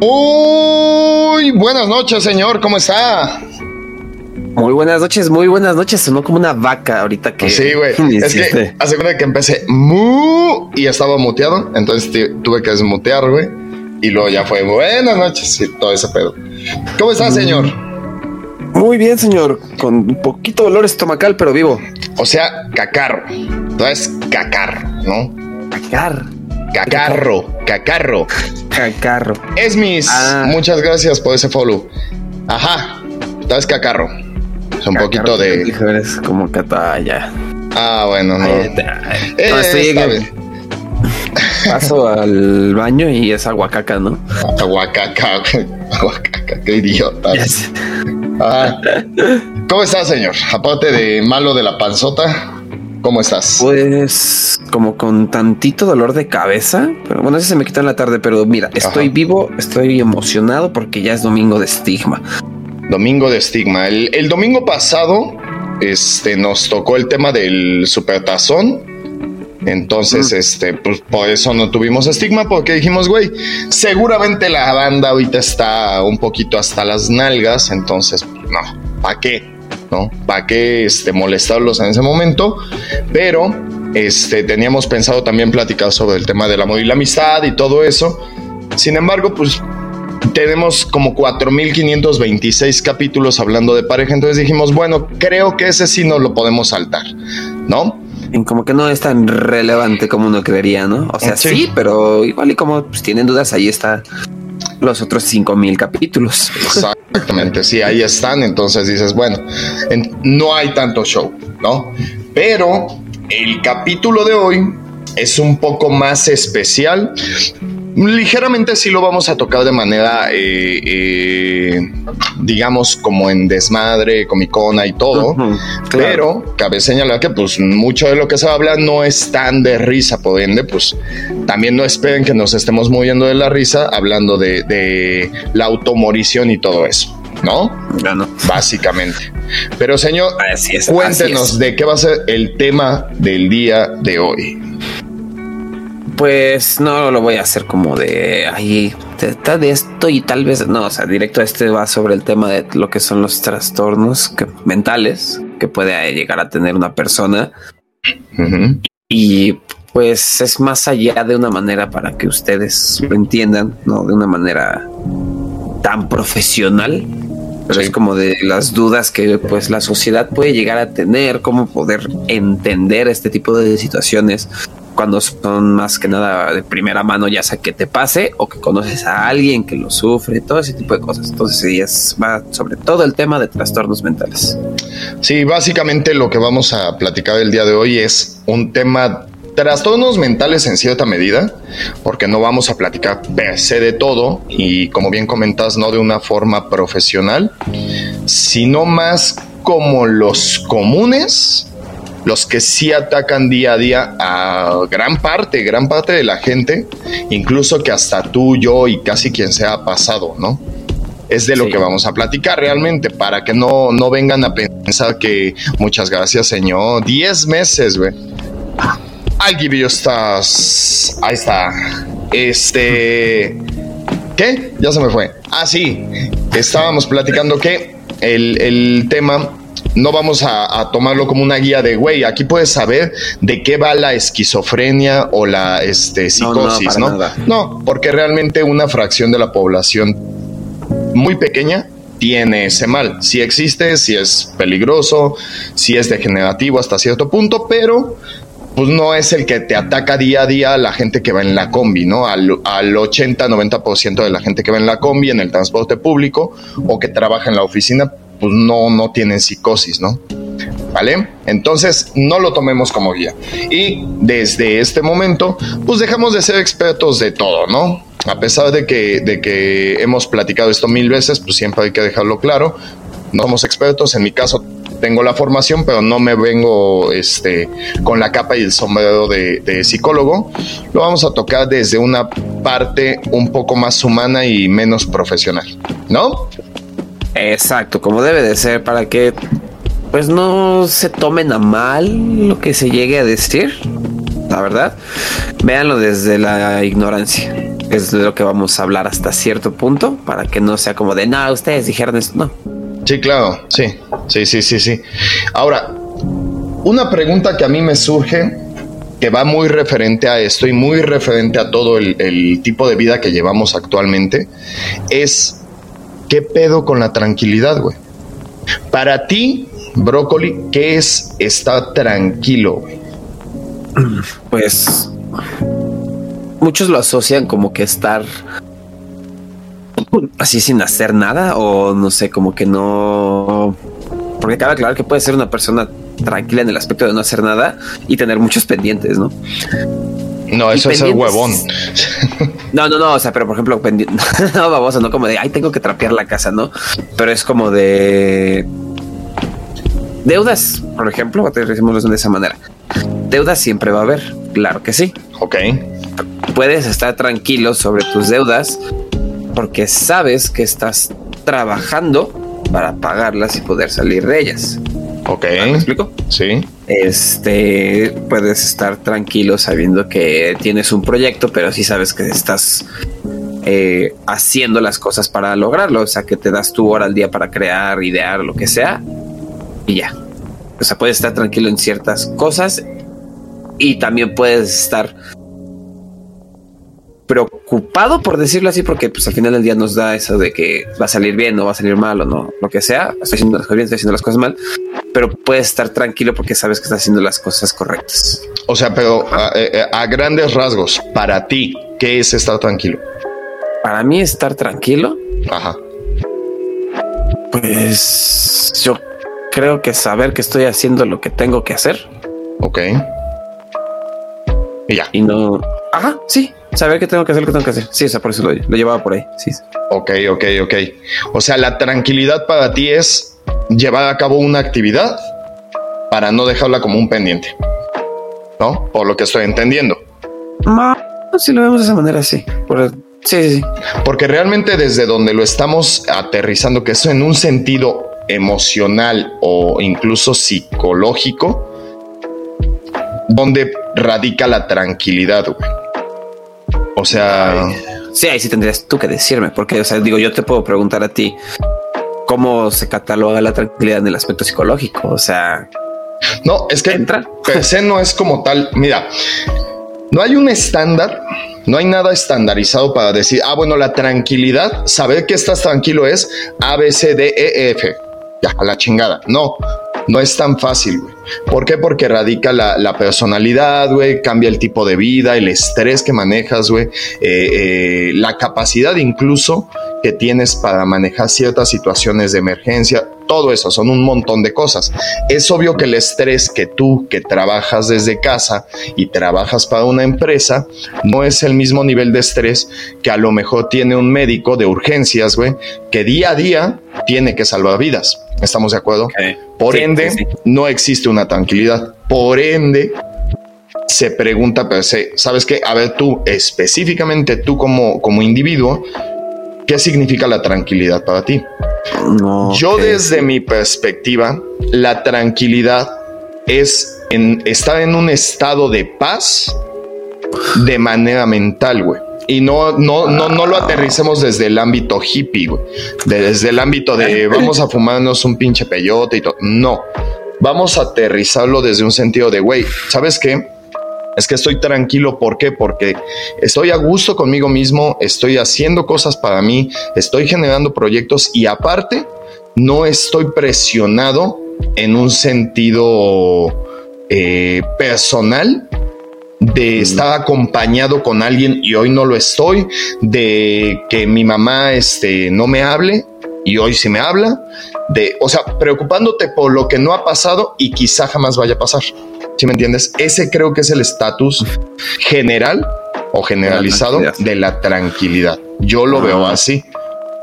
Muy buenas noches, señor. ¿Cómo está? Muy buenas noches, muy buenas noches. Sonó como una vaca ahorita que. Sí, güey. Es que hace que empecé mu y estaba muteado. Entonces tuve que desmutear, güey. Y luego ya fue buenas noches y todo ese pedo. ¿Cómo está, señor? Muy bien, señor. Con un poquito de dolor estomacal, pero vivo. O sea, cacarro. Entonces, cacarro, ¿no? Cacar. Cacarro, cacarro. Cacarro. Es mis. Ah. Muchas gracias por ese follow. Ajá. Entonces, cacarro. Es un poquito de. Eres como catalla. Ah, bueno, no. Eh, estoy Paso al baño y es aguacaca, ¿no? Aguacaca, aguacaca, qué idiota. Ah. ¿Cómo estás, señor? Aparte de malo de la panzota, ¿cómo estás? Pues como con tantito dolor de cabeza, pero bueno, ese se me quita en la tarde, pero mira, estoy vivo, estoy emocionado porque ya es domingo de estigma. Domingo de estigma. El, domingo pasado este, nos tocó el tema del supertazón. Entonces, este, pues por eso no tuvimos estigma, porque dijimos, güey, seguramente la banda ahorita está un poquito hasta las nalgas, entonces, no, ¿para qué? ¿No? ¿Para qué este, molestarlos en ese momento? Pero este, teníamos pensado también platicar sobre el tema del amor y la amistad y todo eso. Sin embargo, pues tenemos como 4.526 capítulos hablando de pareja, entonces dijimos, bueno, creo que ese sí no lo podemos saltar, ¿no? Como que no es tan relevante como uno creería, ¿no? O sea, sí, pero igual y como pues, tienen dudas, ahí está los otros 5000 capítulos. Exactamente, sí, ahí están. Entonces dices, bueno, no hay tanto show, ¿no? Pero el capítulo de hoy es un poco más especial Ligeramente sí lo vamos a tocar de manera, eh, eh, digamos, como en desmadre, comicona y todo. Pero cabe señalar que pues mucho de lo que se va a hablar no es tan de risa, por ende, pues también no esperen que nos estemos moviendo de la risa hablando de, la automorición y todo eso. ¿no? no. Básicamente. Pero señor, cuéntenos de qué va a ser el tema del día de hoy. Pues no lo voy a hacer como de ahí, está de esto y tal vez no, o sea, directo a este va sobre el tema de lo que son los trastornos mentales que puede llegar a tener una persona. Y pues es más allá de una manera para que ustedes lo entiendan, no de una manera tan profesional, pero es como de las dudas que pues la sociedad puede llegar a tener, cómo poder entender este tipo de situaciones cuando son más que nada de primera mano, ya sea que te pase o que conoces a alguien que lo sufre, todo ese tipo de cosas. Entonces, sí, es va sobre todo el tema de trastornos mentales. Sí, básicamente lo que vamos a platicar el día de hoy es un tema trastornos mentales en cierta medida, porque no vamos a platicar per de todo y como bien comentas, no de una forma profesional, sino más como los comunes los que sí atacan día a día a gran parte, gran parte de la gente, incluso que hasta tú, yo y casi quien sea ha pasado, ¿no? Es de lo que vamos a platicar realmente, para que no, no vengan a pensar que muchas gracias, señor. Diez meses, güey. I'll give you stars. Ahí está. Este. ¿Qué? Ya se me fue. Ah, sí. Estábamos platicando que el, el tema no vamos a, tomarlo como una guía de, güey, aquí puedes saber de qué va la esquizofrenia o la este, psicosis, ¿no? No, no, porque realmente una fracción de la población muy pequeña tiene ese mal. Si existe, si es peligroso, si es degenerativo hasta cierto punto, pero pues no es el que te ataca día a día la gente que va en la combi, ¿no? Al, al 80-90% de la gente que va en la combi, en el transporte público o que trabaja en la oficina, pues no, no tienen psicosis, ¿no? ¿Vale? Entonces no lo tomemos como guía. Y desde este momento, pues dejamos de ser expertos de todo, ¿no? A pesar de que, de que hemos platicado esto mil veces, pues siempre hay que dejarlo claro. No somos expertos, en mi caso tengo la formación, pero no me vengo este, con la capa y el sombrero de, de, psicólogo. Lo vamos a tocar desde una parte un poco más humana y menos profesional, ¿no? Exacto, como debe de ser, para que pues no se tomen a mal lo que se llegue a decir, la verdad. Véanlo desde la ignorancia. es de lo que vamos a hablar hasta cierto punto para que no sea como de nada, ustedes dijeron esto. No. Sí, claro. Sí, sí, sí, sí, sí. Ahora, una pregunta que a mí me surge que va muy referente a esto y muy referente a todo el tipo de vida que llevamos actualmente es ¿qué pedo con la tranquilidad, güey? Para ti, Brócoli, ¿qué es estar tranquilo? Pues muchos lo asocian como que estar así sin hacer nada o no sé, como que no... Porque cabe aclarar que puede ser una persona tranquila en el aspecto de no hacer nada y tener muchos pendientes, ¿no? No, eso es el huevón. No, no, no, o sea, pero por ejemplo, no, babosa, no como de, ay, tengo que trapear la casa, ¿no? Pero es como de deudas, por ejemplo, decimos de esa manera. Deudas siempre va a haber, claro que sí. Ok. Puedes estar tranquilo sobre tus deudas porque sabes que estás trabajando para pagarlas y poder salir de ellas. Ok. ¿Me explico? Sí. Este, puedes estar tranquilo sabiendo que tienes un proyecto, pero sí sabes que estás eh, haciendo las cosas para lograrlo. O sea, que te das tu hora al día para crear, idear, lo que sea, y ya. O sea, puedes estar tranquilo en ciertas cosas y también puedes estar preocupado, por decirlo así, porque pues al final del día nos da eso de que va a salir bien o va a salir mal o no, lo que sea. Estoy haciendo las cosas bien, estoy haciendo las cosas mal, pero puedes estar tranquilo porque sabes que estás haciendo las cosas correctas. O sea, pero a, eh, eh, a grandes rasgos, para ti, ¿qué es estar tranquilo? Para mí estar tranquilo, Ajá. pues yo creo que saber que estoy haciendo lo que tengo que hacer Ok. Y ya. y no... Ajá, sí, saber que tengo que hacer lo que tengo que hacer. Sí, o sea, por eso lo, lo llevaba por ahí. Sí. Ok, ok, ok. O sea, la tranquilidad para ti es llevar a cabo una actividad para no dejarla como un pendiente. ¿No? Por lo que estoy entendiendo. Ma- Si lo vemos de esa manera, sí. Por- sí, sí, sí. Porque realmente desde donde lo estamos aterrizando, que es en un sentido emocional o incluso psicológico, donde radica la tranquilidad, güey. O sea, Sí, ahí sí tendrías tú que decirme, porque, o sea, digo, yo te puedo preguntar a ti cómo se cataloga la tranquilidad en el aspecto psicológico. O sea, no, es que entra. per se no es como tal. Mira, no hay un estándar, no hay nada estandarizado para decir, ah, bueno, la tranquilidad, saber que estás tranquilo es A, B, C, D, E, F. Ya, a la chingada. No, no es tan fácil, güey. ¿Por qué? Porque radica la, personalidad, güey, cambia el tipo de vida, el estrés que manejas, güey, eh, eh, la capacidad incluso que tienes para manejar ciertas situaciones de emergencia, todo eso, son un montón de cosas. Es obvio que el estrés que tú, que trabajas desde casa y trabajas para una empresa, no es el mismo nivel de estrés que a lo mejor tiene un médico de urgencias, güey, que día a día tiene que salvar vidas. ¿Estamos de acuerdo? Por Sí, ende, sí, sí. no existe una tranquilidad. Por ende, se pregunta, pero se, ¿sabes qué? A ver, tú, específicamente tú como, como individuo, ¿qué significa la tranquilidad para ti? No. Yo desde mi perspectiva, la tranquilidad es en, estar en un estado de paz de manera mental, güey. Y no, no, no, no lo aterricemos desde el ámbito hippie, güey. De- Desde el ámbito de vamos a fumarnos un pinche peyote y todo. No. Vamos a aterrizarlo desde un sentido de, güey, ¿sabes qué? Es que estoy tranquilo, ¿por qué? Porque estoy a gusto conmigo mismo, estoy haciendo cosas para mí, estoy generando proyectos y aparte no estoy presionado en un sentido eh, personal de estar acompañado con alguien y hoy no lo estoy, de que mi mamá este, no me hable y hoy sí me habla, de, o sea, preocupándote por lo que no ha pasado y quizá jamás vaya a pasar. ¿Sí me entiendes? Ese creo que es el estatus general o generalizado de la tranquilidad. Yo lo Ah. veo así,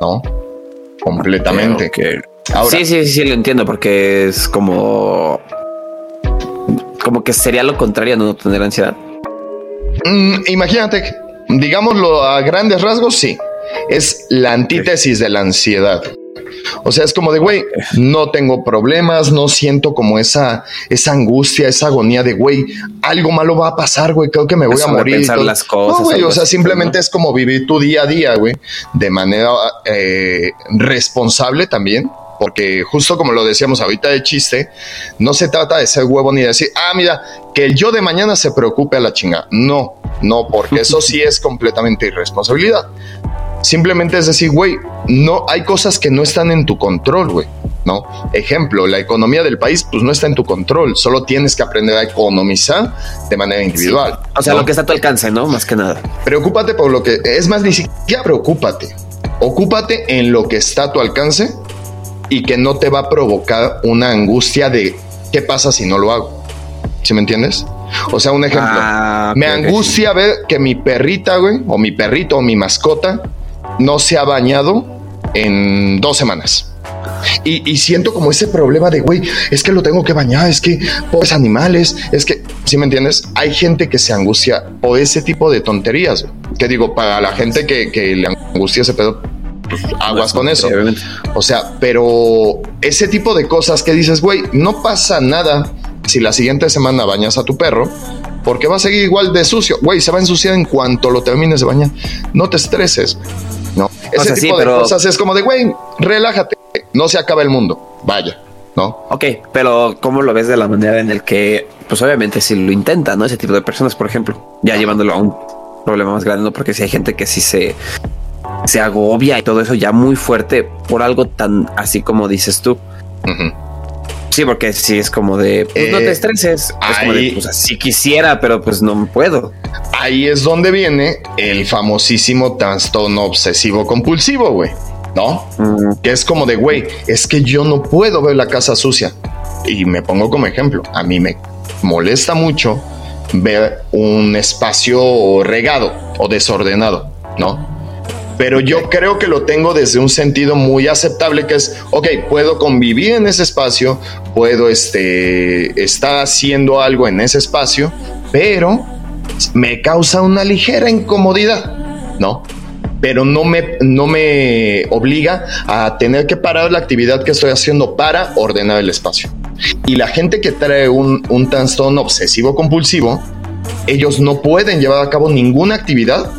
¿no? Completamente. Ok. Ahora, sí, sí, sí, lo entiendo porque es como. Como que sería lo contrario a no tener ansiedad. Mm, imagínate, digámoslo a grandes rasgos, sí. Es la antítesis de la ansiedad. O sea, es como de, güey, no tengo problemas, no siento como esa, esa angustia, esa agonía de, güey, algo malo va a pasar, güey, creo que me voy a morir. Pensar las cosas. No, güey, o sea, simplemente es como vivir tu día a día, güey, de manera eh, responsable también. Porque justo como lo decíamos ahorita de chiste, no se trata de ser huevo ni de decir, ah, mira, que el yo de mañana se preocupe a la chinga. No, no, porque eso sí es completamente irresponsabilidad. Simplemente es decir, güey, no hay cosas que no están en tu control, güey. ¿no? Ejemplo, la economía del país pues no está en tu control, solo tienes que aprender a economizar de manera individual. O sea, lo que está a tu alcance, ¿no? Más que nada. Preocúpate por lo que es más, ni siquiera preocúpate. Ocúpate en lo que está a tu alcance y que no te va a provocar una angustia de qué pasa si no lo hago. ¿Sí me entiendes? O sea, un ejemplo. Ah, me angustia ver que mi perrita, güey, o mi perrito, o mi mascota, no se ha bañado en dos semanas. Y, siento como ese problema de, güey, es que lo tengo que bañar, es que pobres animales, es que, si me entiendes? Hay gente que se angustia o ese tipo de tonterías. Que digo, para la gente que, que le angustia ese pedo, pues, aguas con eso. O sea, pero ese tipo de cosas que dices, güey, no pasa nada si la siguiente semana bañas a tu perro, porque va a seguir igual de sucio. Güey, se va a ensuciar en cuanto lo termines de bañar. No te estreses. No, ese tipo de cosas es como de, güey, relájate. No se acaba el mundo. Vaya. ¿no? Ok, pero ¿cómo lo ves de la manera en el que, pues obviamente si lo intenta, ¿no? Ese tipo de personas, por ejemplo, ya llevándolo a un problema más grande, ¿no? Porque si hay gente que sí se, se agobia y todo eso ya muy fuerte por algo tan así como dices tú. Sí, porque si es como de, pues no te eh, estreses. Es como de, pues así quisiera, pero pues no puedo. Ahí es donde viene el famosísimo trastorno obsesivo compulsivo, güey. ¿No? Que es como de, güey, es que yo no puedo ver la casa sucia. Y me pongo como ejemplo, a mí me molesta mucho ver un espacio regado o desordenado, ¿no? Pero yo creo que lo tengo desde un sentido muy aceptable que es, ok, puedo convivir en ese espacio, puedo este, estar haciendo algo en ese espacio, pero me causa una ligera incomodidad, ¿no? Pero no me, no me obliga a tener que parar la actividad que estoy haciendo para ordenar el espacio. Y la gente que trae un, un trastorno obsesivo compulsivo, ellos no pueden llevar a cabo ninguna actividad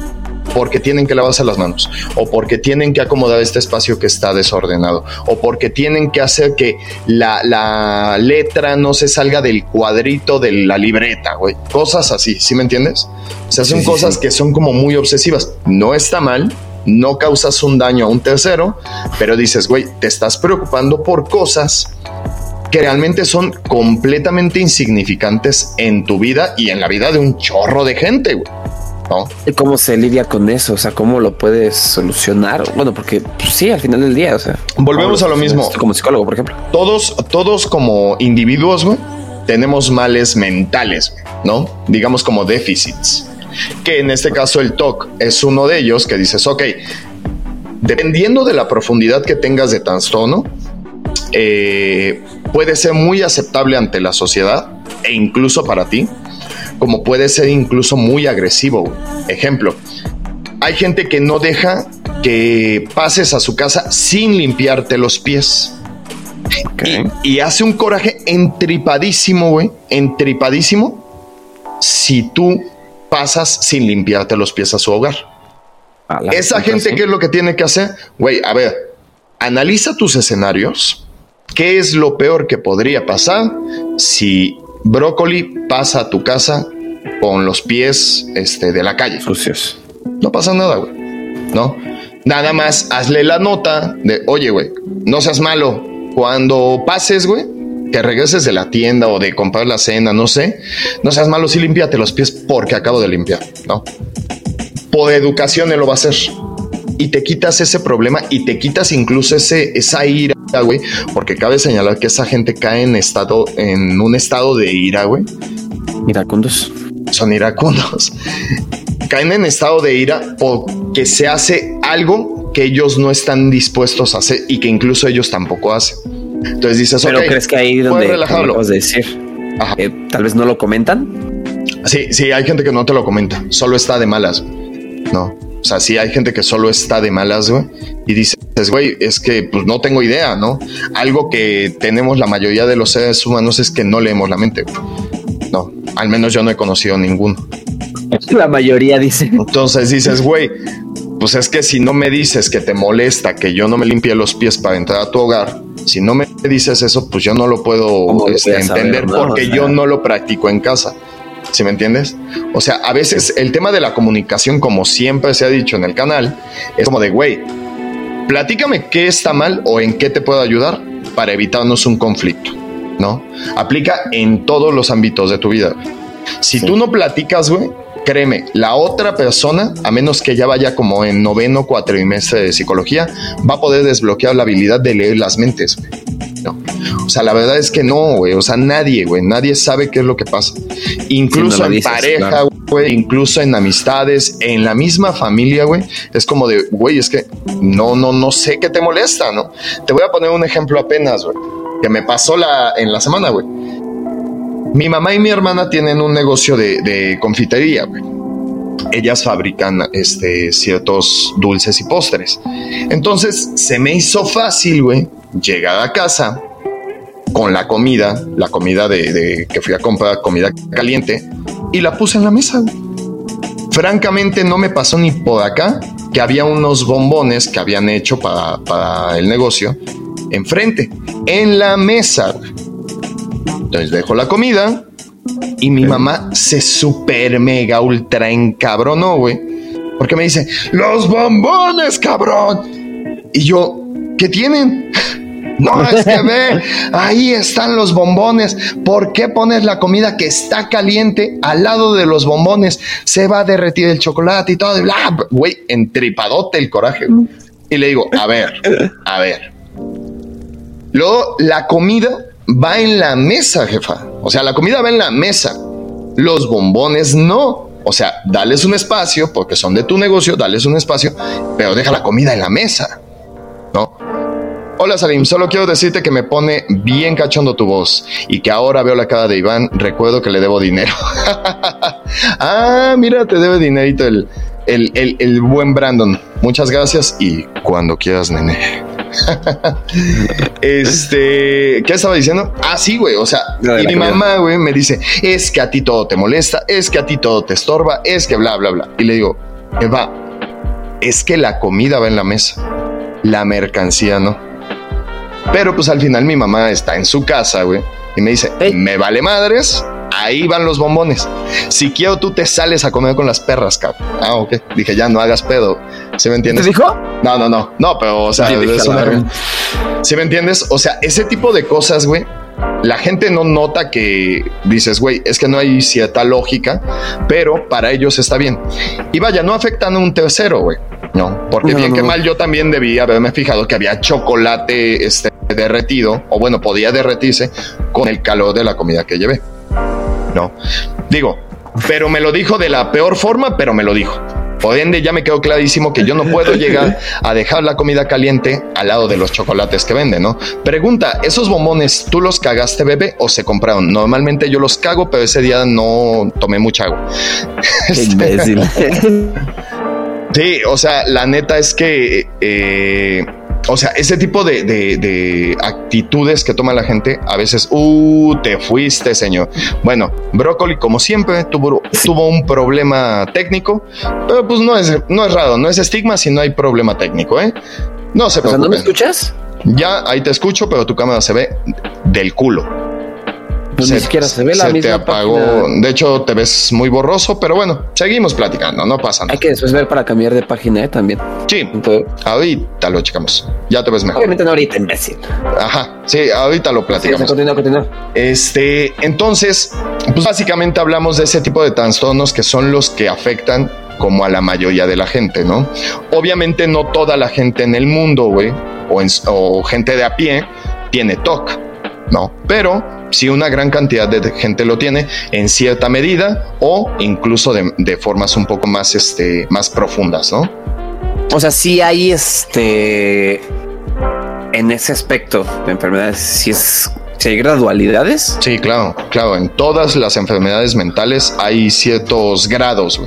porque tienen que lavarse las manos, o porque tienen que acomodar este espacio que está desordenado, o porque tienen que hacer que la, letra no se salga del cuadrito de la libreta, güey. Cosas así, ¿sí me entiendes? O sea, son cosas que son como muy obsesivas. No está mal, no causas un daño a un tercero, pero dices, güey, te estás preocupando por cosas que realmente son completamente insignificantes en tu vida y en la vida de un chorro de gente, güey. ¿Y cómo se lidia con eso? O sea, ¿cómo lo puedes solucionar? Bueno, porque pues, sí, al final del día, o sea. Volvemos a lo mismo. Como psicólogo, por ejemplo. Todos, todos como individuos, güey, tenemos males mentales, ¿no? Digamos como déficits. Que en este caso el TOC es uno de ellos que dices, ok, dependiendo de la profundidad que tengas de trastorno, eh, puede ser muy aceptable ante la sociedad e incluso para ti como puede ser incluso muy agresivo. Ejemplo, hay gente que no deja que pases a su casa sin limpiarte los pies. Y, hace un coraje entripadísimo, güey, entripadísimo, si tú pasas sin limpiarte los pies a su hogar. Esa gente, ¿qué es lo que tiene que hacer? Güey, a ver, analiza tus escenarios. ¿Qué es lo peor que podría pasar si Brócoli pasa a tu casa con los pies este, de la calle. Sucios. No pasa nada, güey. ¿No? Nada más hazle la nota de, oye, güey, no seas malo. Cuando pases, güey, que regreses de la tienda o de comprar la cena, no sé, no seas malo, sí límpiate los pies porque acabo de limpiar, ¿no? Por educación él lo va a hacer. Y te quitas ese problema y te quitas incluso ese, esa ira güey, porque cabe señalar que esa gente cae en estado, en un estado de ira, güey. Iracundos. Son iracundos. Caen en estado de ira porque se hace algo que ellos no están dispuestos a hacer y que incluso ellos tampoco hacen. Entonces dices, Pero crees que ahí donde decir, eh, tal vez no lo comentan. Sí, sí, hay gente que no te lo comenta, solo está de malas. No, o sea, sí hay gente que solo está de malas, güey, y dice, güey, es que pues no tengo idea, ¿no? Algo que tenemos la mayoría de los seres humanos es que no leemos la mente. No, al menos yo no he conocido ninguno. La mayoría dice. Entonces dices, güey, pues es que si no me dices que te molesta que yo no me limpie los pies para entrar a tu hogar, si no me dices eso, pues yo no lo puedo este, entender porque yo no lo practico en casa. ¿Sí me entiendes? O sea, a veces el tema de la comunicación, como siempre se ha dicho en el canal, es como de, güey, platícame qué está mal o en qué te puedo ayudar para evitarnos un conflicto, ¿no? Aplica en todos los ámbitos de tu vida. Si tú no platicas, güey, créeme, la otra persona, a menos que ya vaya como en noveno cuatrimestre de psicología, va a poder desbloquear la habilidad de leer las mentes. No. O sea, la verdad es que no, güey. O sea, nadie, güey. Nadie sabe qué es lo que pasa. Incluso en pareja, güey. Incluso en amistades, en la misma familia, güey. Es como de, güey, es que no, no, no sé qué te molesta, ¿no? Te voy a poner un ejemplo apenas, güey. Que me pasó la, en la semana, güey mi mamá y mi hermana tienen un negocio de, confitería, Ellas fabrican este, ciertos dulces y postres. Entonces se me hizo fácil, güey, llegar a casa con la comida, la comida de, que fui a comprar, comida caliente, y la puse en la mesa. Francamente no me pasó ni por acá que había unos bombones que habían hecho para, para el negocio enfrente, en la mesa. Entonces dejo la comida y mi mamá se super mega ultra encabronó, güey. Porque me dice, los bombones, cabrón. Y yo, ¿qué tienen? No, es que ve, ahí están los bombones. ¿Por qué pones la comida que está caliente al lado de los bombones? Se va a derretir el chocolate y todo. Bla, güey, entripadote el coraje. Y le digo, a ver, a ver. Luego, la comida va en la mesa, jefa. O sea, la comida va en la mesa. Los bombones no. O sea, dales un espacio, porque son de tu negocio, dales un espacio, pero deja la comida en la mesa. ¿No? Hola Salim, solo quiero decirte que me pone bien cachondo tu voz y que ahora veo la cara de Iván, recuerdo que le debo dinero. ah, mira, te debe dinerito el, el, el buen Brandon. Muchas gracias y cuando quieras, nene. este, ¿qué estaba diciendo? Ah, sí, güey. O sea, y mi mamá, güey, me dice, es que a ti todo te molesta, es que a ti todo te estorba, es que bla, bla, bla. Y le digo, Eva, es que la comida va en la mesa, la mercancía no. Pero pues al final mi mamá está en su casa, güey, y me dice, me vale madres, ahí van los bombones. Si quiero, tú te sales a comer con las perras, cabrón. Ah, ok. Dije, ya no hagas pedo. ¿Sí me entiendes? ¿Te dijo? No, no, no. No, pero, o sea, ¿sí me entiendes? O sea, ese tipo de cosas, güey. La gente no nota que dices, güey, es que no hay cierta lógica, pero para ellos está bien. Y vaya, no afectan a un tercero, güey. No, porque bien que mal yo también debía haberme fijado que había chocolate este, derretido, o bueno, podía derretirse con el calor de la comida que llevé. No. Digo, pero me lo dijo de la peor forma, pero me lo dijo. Por ende, ya me quedó clarísimo que yo no puedo llegar a dejar la comida caliente al lado de los chocolates que venden, ¿no? Pregunta, ¿esos bombones tú los cagaste, bebé, o se compraron? Normalmente yo los cago, pero ese día no tomé mucha agua. Imbécil. sí, o sea, la neta es que eh, o sea, ese tipo de, actitudes que toma la gente, a veces, uh, te fuiste, señor. Bueno, Brócoli, como siempre, tuvo, tuvo un problema técnico, pero pues no es, no es raro, no es estigma si no hay problema técnico, ¿eh? No se preocupen. ¿No me escuchas? Ya, ahí te escucho, pero tu cámara se ve del culo. Pues ni siquiera se ve la se te apagó. De hecho, te ves muy borroso, pero bueno, seguimos platicando, no pasa nada. Hay que después ver para cambiar de página ¿eh? también. Sí, ahorita lo checamos. Ya te ves mejor. Obviamente no ahorita, imbécil. Ajá, sí, ahorita lo platicamos. continúa, continúa. Este, entonces, pues básicamente hablamos de ese tipo de trastornos que son los que afectan como a la mayoría de la gente, ¿no? Obviamente no toda la gente en el mundo, güey, o, o gente de a pie, tiene TOC, ¿no? Pero si una gran cantidad de gente lo tiene en cierta medida o incluso de, formas un poco más, este, más profundas, ¿no? O sea, sí hay este en ese aspecto de enfermedades, si es si hay gradualidades. Sí, claro, claro. En todas las enfermedades mentales hay ciertos grados.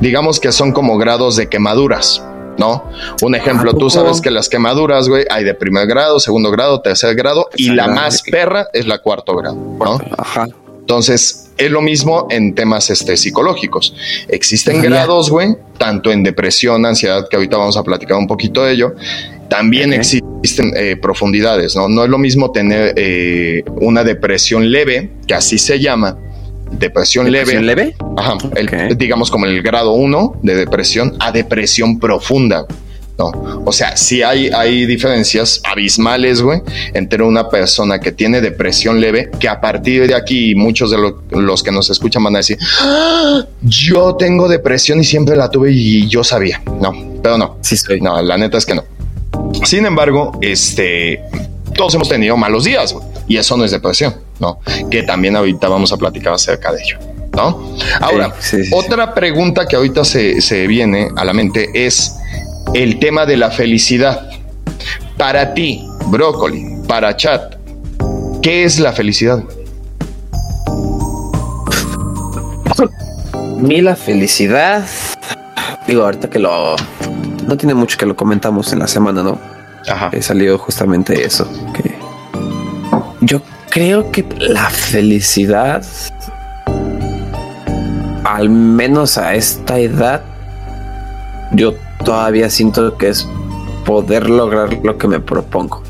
Digamos que son como grados de quemaduras. ¿No? Un ejemplo, tú sabes que las quemaduras, güey, hay de primer grado, segundo grado, tercer grado y la más perra es la cuarto grado, ¿no? Ajá. Entonces, es lo mismo en temas este, psicológicos. Existen grados, güey, tanto en depresión, ansiedad, que ahorita vamos a platicar un poquito de ello. También existen eh, profundidades, ¿no? No es lo mismo tener eh, una depresión leve, que así se llama, depresión, leve. leve? Ajá, digamos como el grado 1 de depresión a depresión profunda. No, o sea, sí hay, hay diferencias abismales, güey, entre una persona que tiene depresión leve, que a partir de aquí muchos de los que nos escuchan van a decir, ¡Ah! yo tengo depresión y siempre la tuve y yo sabía. No, pero no. Sí, soy. No, la neta es que no. Sin embargo, este, todos hemos tenido malos días, güey, y eso no es depresión, ¿no? Que también ahorita vamos a platicar acerca de ello. ¿No? Ahora, otra pregunta que ahorita se, se viene a la mente es, el tema de la felicidad. Para ti, Brócoli, para Chat, ¿qué es la felicidad? Mi la felicidad, digo, ahorita que lo... No tiene mucho que lo comentamos en la semana, ¿no? Ajá. He salido justamente eso, que yo creo que la felicidad, al menos a esta edad, yo todavía siento que es poder lograr lo que me propongo.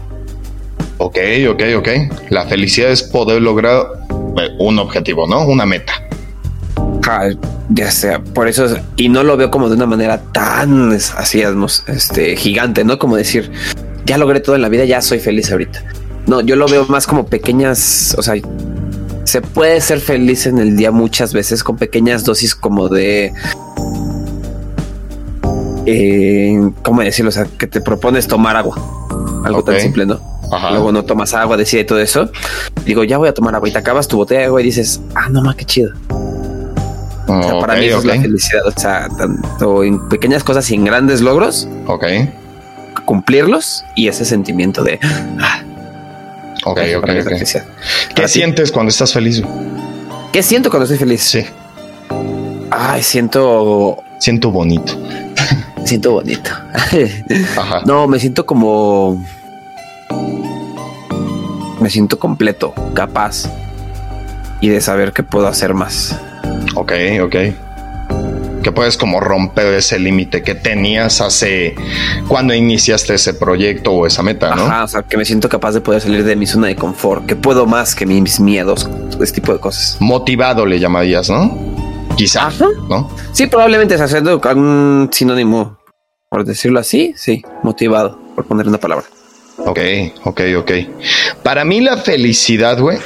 Ok, ok, ok. La felicidad es poder lograr eh, un objetivo, ¿no? Una meta. ya sea, por eso, y no lo veo como de una manera tan así, este, gigante, ¿no? Como decir, ya logré todo en la vida, ya soy feliz ahorita. No, yo lo veo más como pequeñas, o sea, se puede ser feliz en el día muchas veces con pequeñas dosis como de eh, ¿cómo decirlo? O sea, que te propones tomar agua. Algo tan simple, ¿no? Luego no tomas agua, decide todo eso. Digo, ya voy a tomar agua y te acabas tu botella de agua y dices, ah, no más, qué chido. para mí es la felicidad. O sea, tanto en pequeñas cosas y en grandes logros. Ok. Cumplirlos y ese sentimiento de. Ah, ok, ok, ¿Qué sientes cuando estás feliz? ¿Qué siento cuando estoy feliz? Sí. Ay, siento. Siento bonito siento bonito. No, me siento como. Me siento completo, capaz y de saber que puedo hacer más. Ok, ok. Que puedes como romper ese límite que tenías hace cuando iniciaste ese proyecto o esa meta, ¿no? Ajá, o sea, que me siento capaz de poder salir de mi zona de confort, que puedo más que mis miedos, ese tipo de cosas. Motivado le llamarías, ¿no? Quizá, ¿no? Sí, probablemente es haciendo un sinónimo por decirlo así, sí, motivado, por poner una palabra. Ok, ok, ok. Para mí la felicidad, güey,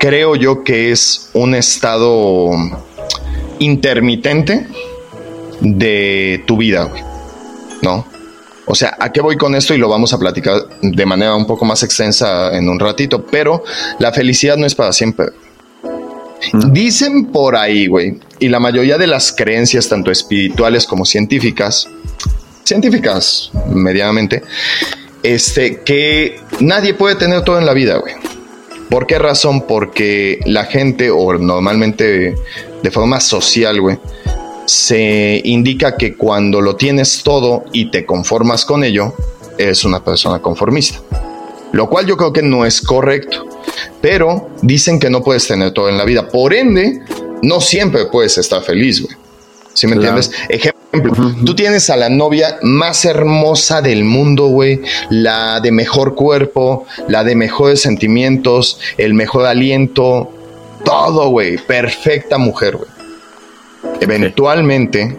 creo yo que es un estado intermitente de tu vida, güey. ¿No? O sea, ¿a qué voy con esto? Y lo vamos a platicar de manera un poco más extensa en un ratito, pero la felicidad no es para siempre. Dicen por ahí, güey, y la mayoría de las creencias, tanto espirituales como científicas, científicas medianamente, este, que nadie puede tener todo en la vida, güey. ¿Por qué razón? Porque la gente, o normalmente de forma social, güey, se indica que cuando lo tienes todo y te conformas con ello, eres una persona conformista. Lo cual yo creo que no es correcto pero dicen que no puedes tener todo en la vida. Por ende, no siempre puedes estar feliz, güey. ¿Sí me entiendes? Ejemplo, tú tienes a la novia más hermosa del mundo, güey, la de mejor cuerpo, la de mejores sentimientos, el mejor aliento, todo, güey, perfecta mujer, güey. Eventualmente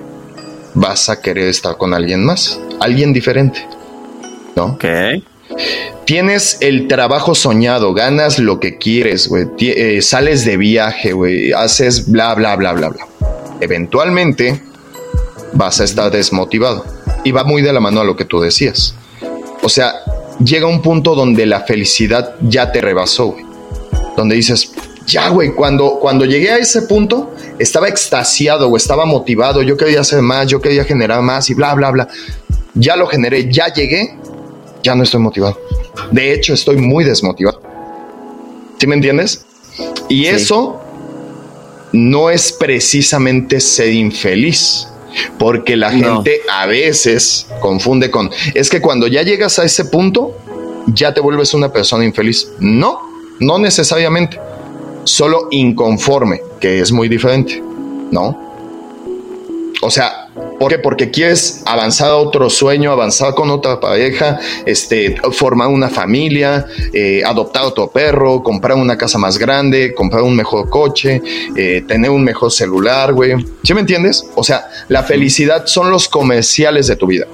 vas a querer estar con alguien más, alguien diferente, ¿no? Ok. Tienes el trabajo soñado, ganas lo que quieres, güey. Eh, sales de viaje, güey. Haces bla, bla, bla, bla, bla. Eventualmente vas a estar desmotivado. Y va muy de la mano a lo que tú decías. O sea, llega un punto donde la felicidad ya te rebasó, güey. Donde dices, ya, güey, cuando, cuando llegué a ese punto, estaba extasiado, o estaba motivado, yo quería hacer más, yo quería generar más y bla, bla, bla. Ya lo generé, ya llegué, ya no estoy motivado. De hecho, estoy muy desmotivado. ¿Sí me entiendes? Y eso no es precisamente ser infeliz, Porque la gente a veces confunde con, es que cuando ya llegas a ese punto, ya te vuelves una persona infeliz. No, no necesariamente. Solo inconforme, que es muy diferente, ¿no? O sea, ¿por qué? Porque quieres avanzar a otro sueño, avanzar con otra pareja, este, formar una familia, eh, adoptar otro perro, comprar una casa más grande, comprar un mejor coche, eh, tener un mejor celular, güey. ¿Sí me entiendes? O sea, la felicidad son los comerciales de tu vida.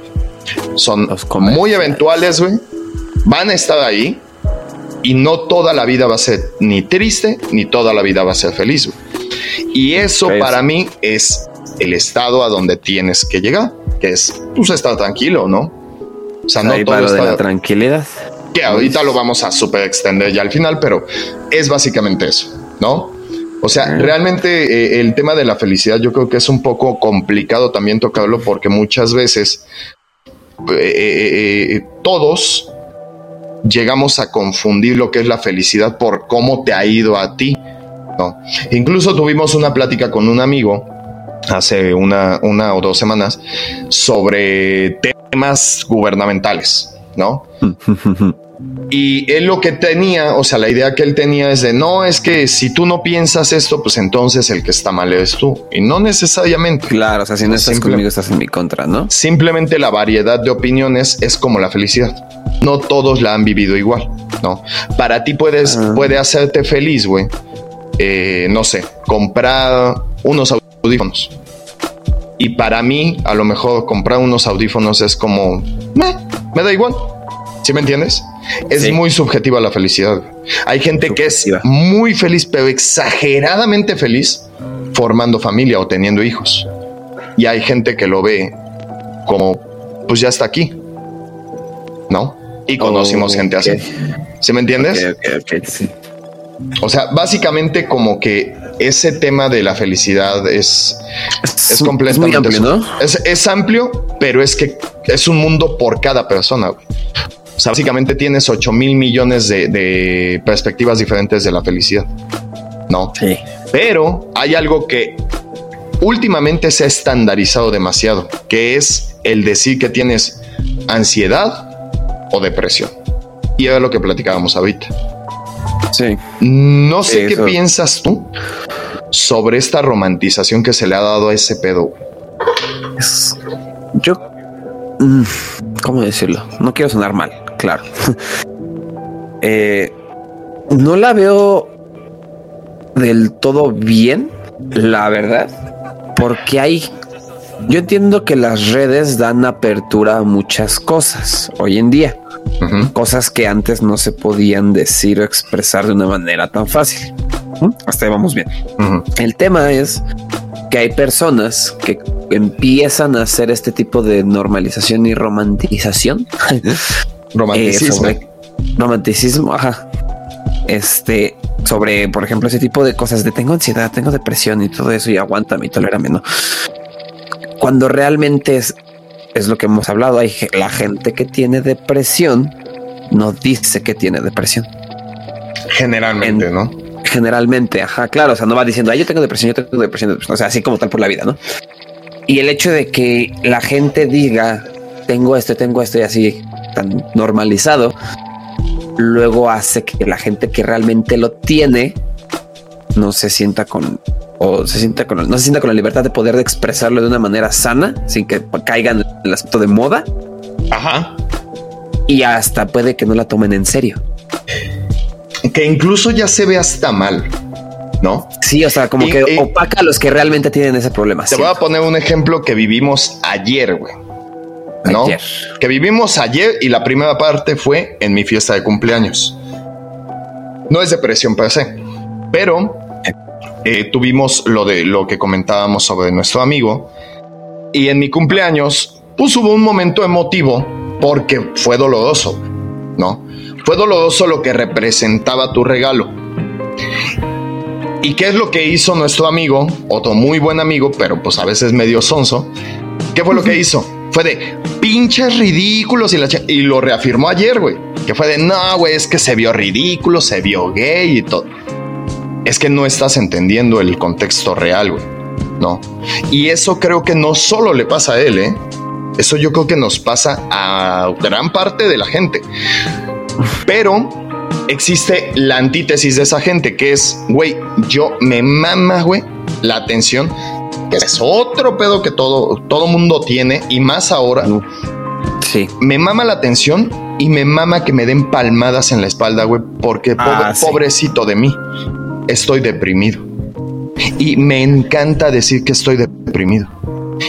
Son muy eventuales, güey. Van a estar ahí y no toda la vida va a ser ni triste, ni toda la vida va a ser feliz. Güey. Y eso para mí es el estado a donde tienes que llegar, que es pues estar tranquilo, ¿no? O sea, no todo está... de la tranquilidad. Que ahorita lo vamos a super extender ya al final, pero es básicamente eso, ¿no? O sea, realmente eh, el tema de la felicidad yo creo que es un poco complicado también tocarlo porque muchas veces eh, eh, todos llegamos a confundir lo que es la felicidad por cómo te ha ido a ti. ¿No? Incluso tuvimos una plática con un amigo hace una, una o dos semanas sobre temas gubernamentales, ¿no? Y él lo que tenía, o sea, la idea que él tenía es de, no, es que si tú no piensas esto, pues entonces el que está mal eres tú. Y no necesariamente. Claro, o sea, si no estás conmigo, estás en mi contra, ¿no? Simplemente la variedad de opiniones es como la felicidad. No todos la han vivido igual, ¿no? Para ti puedes, ah. puede hacerte feliz, güey. Eh, no sé, comprar unos audífonos. Y para mí, a lo mejor comprar unos audífonos es como, me da igual. ¿Sí me entiendes? Es muy subjetiva la felicidad. Hay gente que es muy feliz, pero exageradamente feliz formando familia o teniendo hijos. Y hay gente que lo ve como, pues ya está aquí. ¿No? Y conocimos gente así. ¿Sí me entiendes? O sea, básicamente como que ese tema de la felicidad es, es, completamente amplio, ¿no? es, amplio, pero es que es un mundo por cada persona. O sea, básicamente tienes 8 mil millones de, perspectivas diferentes de la felicidad. No. Sí. Pero hay algo que últimamente se ha estandarizado demasiado, que es el decir que tienes ansiedad o depresión. Y era lo que platicábamos ahorita. Sí. No sé qué piensas tú sobre esta romantización que se le ha dado a ese pedo. yo, mm, ¿cómo decirlo? No quiero sonar mal, claro. Eh, no la veo del todo bien, la verdad, porque hay yo entiendo que las redes dan apertura a muchas cosas hoy en día, cosas que antes no se podían decir o expresar de una manera tan fácil. Hasta ahí vamos bien. El tema es que hay personas que empiezan a hacer este tipo de normalización y romantización. Romanticismo. Eh, romanticismo, ajá. Este, sobre, por ejemplo, ese tipo de cosas de tengo ansiedad, tengo depresión y todo eso y aguántame y tolérame, ¿no? Cuando realmente es, es lo que hemos hablado, hay la gente que tiene depresión no dice que tiene depresión. Generalmente, ¿no? Generalmente, ajá, claro, o sea, no va diciendo, yo tengo depresión, yo tengo depresión, o sea, así como tal por la vida, ¿no? Y el hecho de que la gente diga, tengo esto, tengo esto y así tan normalizado, luego hace que la gente que realmente lo tiene no se sienta con o se sienta con no se sienta con la libertad de poder expresarlo de una manera sana sin que caigan en el aspecto de moda. Ajá. Y hasta puede que no la tomen en serio. Que incluso ya se ve hasta mal. ¿No? Sí, o sea, como que opaca a los que realmente tienen ese problema. Te voy a poner un ejemplo que vivimos ayer, güey. ¿No? Ayer. Que vivimos ayer y la primera parte fue en mi fiesta de cumpleaños. No es depresión per se, pero eh, tuvimos lo de lo que comentábamos sobre nuestro amigo. Y en mi cumpleaños, pues hubo un momento emotivo porque fue doloroso, ¿no? Fue doloroso lo que representaba tu regalo. ¿Y qué es lo que hizo nuestro amigo? Otro muy buen amigo, pero pues a veces medio sonso. ¿Qué fue lo que hizo? Fue de pinches ridículos y, y lo reafirmó ayer, güey. Que fue de no, güey, es que se vio ridículo, se vio gay y todo es que no estás entendiendo el contexto real, güey. ¿no? Y eso creo que no solo le pasa a él, ¿eh? Eso yo creo que nos pasa a gran parte de la gente. Pero existe la antítesis de esa gente, que es, güey, yo me mama, güey, la atención, que es otro pedo que todo, todo mundo tiene, y más ahora. Sí. Me mama la atención y me mama que me den palmadas en la espalda, güey, porque Ah, sí. pobrecito de mí, estoy deprimido. Y me encanta decir que estoy deprimido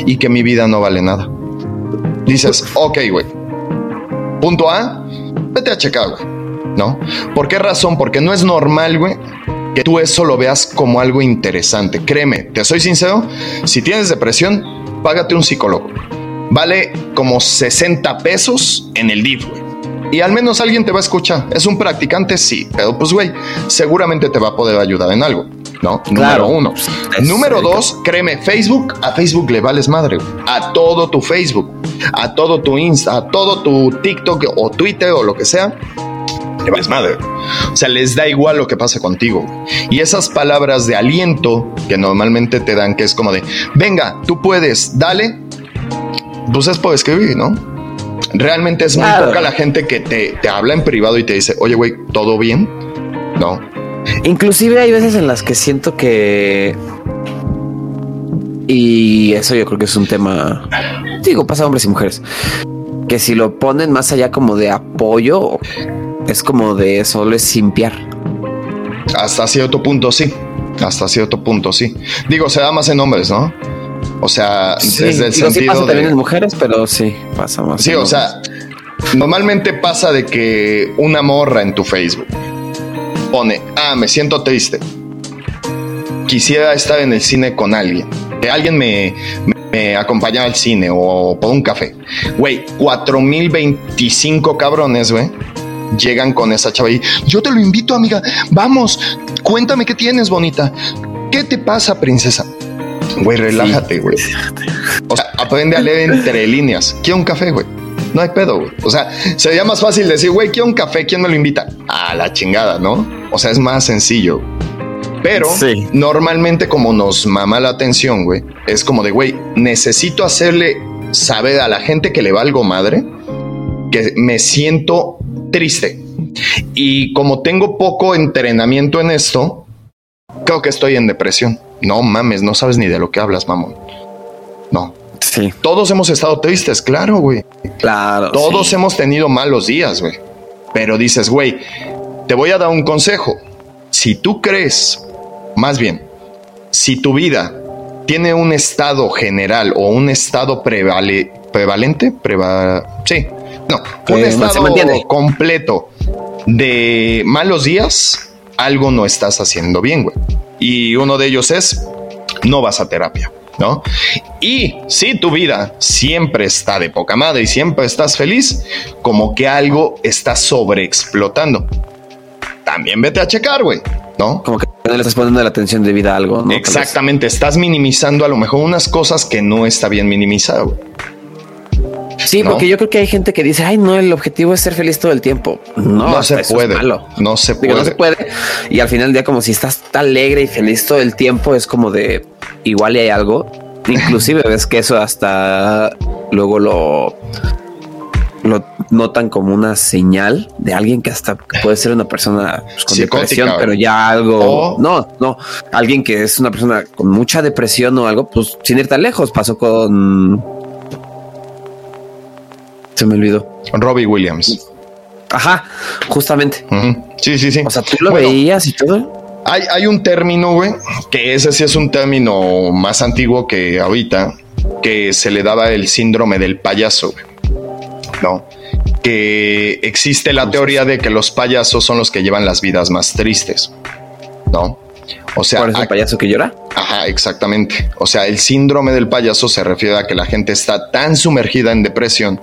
y que mi vida no vale nada. Dices, ok, güey. Punto A, vete a checar, güey. ¿No? ¿Por qué razón? Porque no es normal, güey, que tú eso lo veas como algo interesante. Créeme, te soy sincero, si tienes depresión, págate un psicólogo. Vale como 60 pesos en el DIF, güey. Y al menos alguien te va a escuchar. Es un practicante, sí, pero pues, güey, seguramente te va a poder ayudar en algo, ¿no? Claro. Número uno. Número dos, créeme, Facebook, a Facebook le vales madre, güey. A todo tu Facebook, a todo tu Insta, a todo tu TikTok o Twitter o lo que sea, le vales madre. O sea, les da igual lo que pasa contigo. Y esas palabras de aliento que normalmente te dan, que es como de, venga, tú puedes, dale, pues es por escribir, ¿no? Realmente es muy Claro. poca la gente que te, te habla en privado y te dice, oye, güey, ¿todo bien? No. Inclusive hay veces en las que siento que y eso yo creo que es un tema digo pasa a hombres y mujeres que si lo ponen más allá como de apoyo es como de solo es simpiar Hasta cierto punto sí. Hasta cierto punto sí. Digo, se da más en hombres, ¿no? O sea, Sí, desde el digo, sí sentido pasa también en de... mujeres pero sí pasa más Sí, o sea, normalmente pasa de que una morra en tu Facebook pone, ah, me siento triste. Quisiera estar en el cine con alguien. Que alguien me, me, me acompañara al cine o por un café. Güey, 4025 cabrones, güey. Llegan con esa chava y yo te lo invito, amiga. Vamos, cuéntame qué tienes, bonita. ¿Qué te pasa, princesa? Güey, relájate, güey. O sea, aprende a leer entre líneas. Quiero un café, güey. No hay pedo, güey. O sea, sería más fácil decir, güey, quiero un café, ¿quién me lo invita? A la chingada, ¿no? O sea, es más sencillo. Pero Sí. normalmente como nos mama la atención, güey, es como de, güey, necesito hacerle saber a la gente que le valgo madre que me siento triste. Y como tengo poco entrenamiento en esto, creo que estoy en depresión. No mames, no sabes ni de lo que hablas, mamón. No. sí Todos hemos estado tristes, claro, güey. claro Todos sí. hemos tenido malos días, güey. Pero dices, güey, te voy a dar un consejo. Si tú crees, más bien, si tu vida tiene un estado general o un estado prevale- prevalente, preva- sí, no, un estado completo de malos días, algo no estás haciendo bien, güey. Y uno de ellos es, no vas a terapia, ¿no? Y si tu vida siempre está de poca madre y siempre estás feliz, como que algo está sobreexplotando. También vete a checar, güey, ¿no? como que no le estás poniendo la atención debida a algo ¿no? Exactamente, estás minimizando a lo mejor unas cosas que no está bien minimizar, güey. Sí, ¿no? porque yo creo que hay gente que dice, ay, no, el objetivo es ser feliz todo el tiempo. No, No se puede, no se Digo, no se puede. puede. Y al final del día, como si estás tan alegre y feliz todo el tiempo, es como de igual y hay algo. Inclusive ves que eso hasta luego lo, lo notan como una señal de alguien que hasta puede ser una persona pues, con Psicótica, depresión, pero ya algo. O- No, no. Alguien que es una persona con mucha depresión o algo, pues sin ir tan lejos. Pasó con. Se me olvidó. Robbie Williams. Ajá, justamente. Sí, sí, sí. O sea, tú lo Bueno, veías y todo. Hay, hay un término, güey, que ese sí es un término más antiguo que ahorita, que se le daba el síndrome del payaso, güey. ¿no? Que existe la teoría de que los payasos son los que llevan las vidas más tristes, ¿no? O sea, ¿Cuál es el payaso que llora? Ajá, exactamente. O sea, el síndrome del payaso se refiere a que la gente está tan sumergida en depresión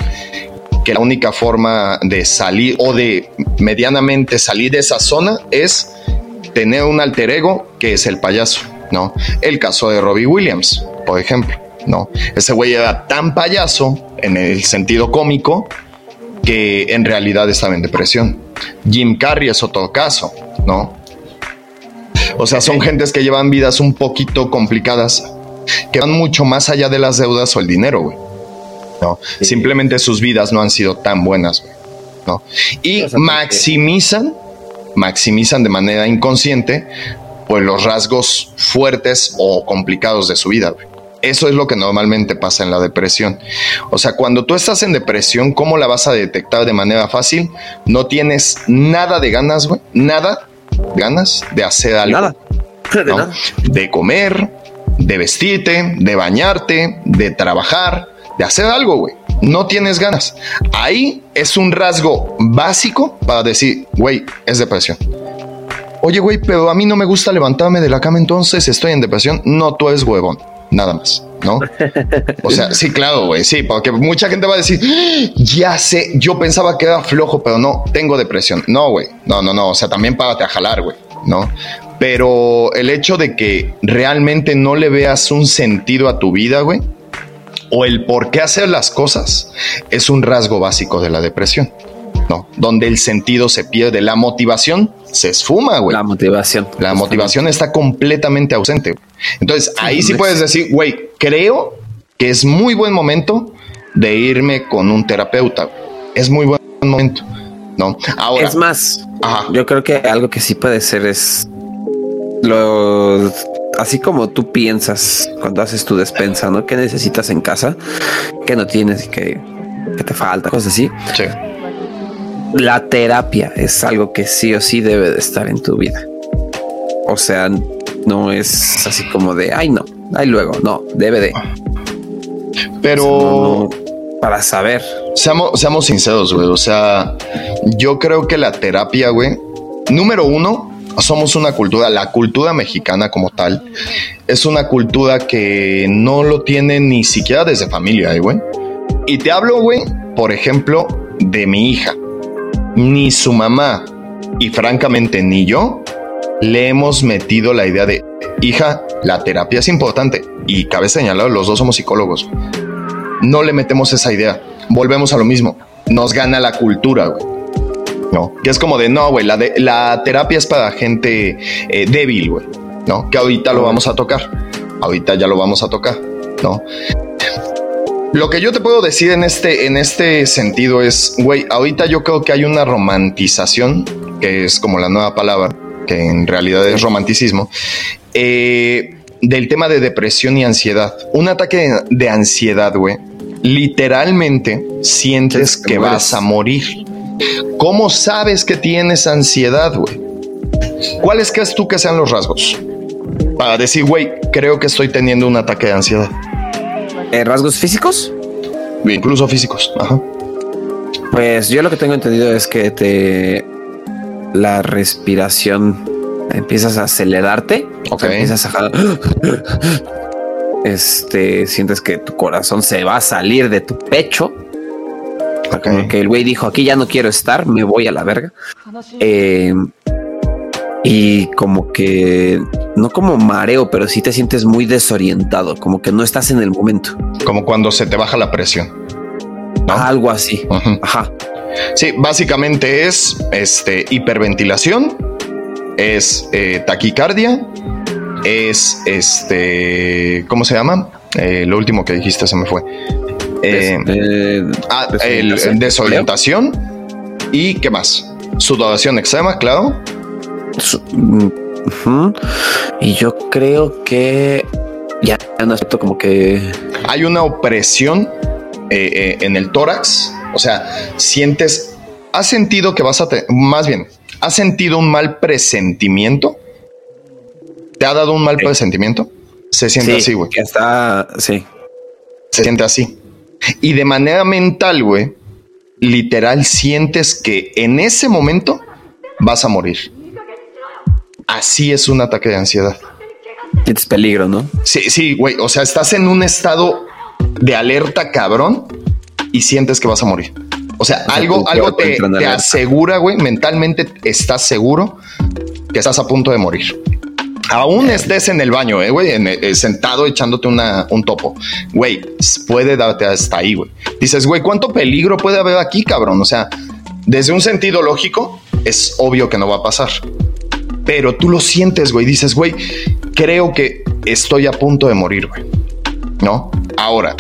que la única forma de salir o de medianamente salir de esa zona es tener un alter ego que es el payaso, ¿no? El caso de Robbie Williams, por ejemplo, ¿no? Ese güey era tan payaso en el sentido cómico que en realidad estaba en depresión. Jim Carrey es otro caso, ¿no? O sea, son gentes que llevan vidas un poquito complicadas. que van mucho más allá de las deudas o el dinero, güey. No, simplemente sus vidas no han sido tan buenas, güey. ¿no? Y maximizan, maximizan de manera inconsciente, pues los rasgos fuertes o complicados de su vida, güey. Eso es lo que normalmente pasa en la depresión. O sea, cuando tú estás en depresión, ¿cómo la vas a detectar de manera fácil? No tienes nada de ganas, güey. Nada ganas de hacer algo. Nada. De, de comer, de vestirte, de bañarte, de trabajar, de hacer algo, güey. No tienes ganas. Ahí es un rasgo básico para decir, güey, es depresión. Oye, güey, pero a mí no me gusta levantarme de la cama, entonces estoy en depresión. No, tú eres huevón nada más, ¿no? O sea, sí, claro, güey, sí, porque mucha gente va a decir, ya sé, yo pensaba que era flojo, pero no, tengo depresión. No, güey, no, no, no, o sea, también párate a jalar, güey, ¿no? Pero el hecho de que realmente no le veas un sentido a tu vida, güey, o el por qué hacer las cosas, es un rasgo básico de la depresión. ¿no? Donde el sentido se pierde, la motivación se esfuma, güey. La motivación. La motivación está completamente ausente. Entonces, ahí sí puedes decir, güey, creo que es muy buen momento de irme con un terapeuta. Es muy buen momento, ¿no? Ahora. Es más, yo creo que algo que sí puede ser es lo así como tú piensas cuando haces tu despensa, ¿no? ¿Qué necesitas en casa? ¿Qué no tienes? ¿Qué, qué te falta? Cosas así. Sí la terapia es algo que sí o sí debe de estar en tu vida. O sea, no es así como de, ay no, ay luego, no, debe de. Pero... para saber. Seamos, seamos sinceros, güey. O sea, yo creo que la terapia, güey, número uno, somos una cultura, la cultura mexicana como tal, es una cultura que no lo tiene ni siquiera desde familia, ¿eh, güey. Y te hablo, güey, por ejemplo, de mi hija ni su mamá y francamente ni yo le hemos metido la idea de, hija, la terapia es importante y cabe señalar, los dos somos psicólogos. No le metemos esa idea. Volvemos a lo mismo. Nos gana la cultura, güey. No, que es como de, no, güey, la, la terapia es para gente eh, débil, güey. No, que ahorita lo vamos a tocar. Ahorita ya lo vamos a tocar. No. Lo que yo te puedo decir en este, en este sentido es, güey, ahorita yo creo que hay una romantización, que es como la nueva palabra, que en realidad es romanticismo, eh, del tema de depresión y ansiedad. Un ataque de, ansiedad, güey, literalmente sientes que vas a morir. ¿Cómo sabes que tienes ansiedad, güey? ¿Cuáles crees tú que sean los rasgos? Para decir, güey, creo que estoy teniendo un ataque de ansiedad. Eh, rasgos físicos. Incluso físicos. Ajá. Pues yo lo que tengo entendido es que te la respiración empiezas a acelerarte. Ok. Empiezas a este sientes que tu corazón se va a salir de tu pecho. Okay. Que el güey dijo aquí ya no quiero estar, me voy a la verga. Eh, y como que no como mareo, pero sí te sientes muy desorientado, como que no estás en el momento. Como cuando se te baja la presión. Algo así. Ajá. Sí, básicamente es este hiperventilación, es eh, taquicardia, es este, ¿cómo se llama? Eh, lo último que dijiste se me fue. Eh, ah, el, desorientación y qué más? Sudoración extrema, claro. Y yo creo que ya no aspecto como que hay una opresión eh, eh, en el tórax. O sea, sientes, has sentido que vas a tener, más bien, has sentido un mal presentimiento. ¿Te ha dado un mal presentimiento? Se siente así, güey. Está, sí. Se siente así. Y de manera mental, güey, literal sientes que en ese momento vas a morir así es un ataque de ansiedad. Es peligro, ¿no? Sí, sí, güey. O sea, estás en un estado de alerta cabrón y sientes que vas a morir. O sea, algo, algo te, asegura, güey, mentalmente estás seguro que estás a punto de morir. Aún estés en el baño, eh, güey, eh, sentado echándote una, un topo. Güey, puede darte hasta ahí, güey. Dices, güey, ¿cuánto peligro puede haber aquí, cabrón? O sea, desde un sentido lógico, es obvio que no va a pasar pero tú lo sientes, güey. Dices, güey, creo que estoy a punto de morir, güey. ¿no? Ahora,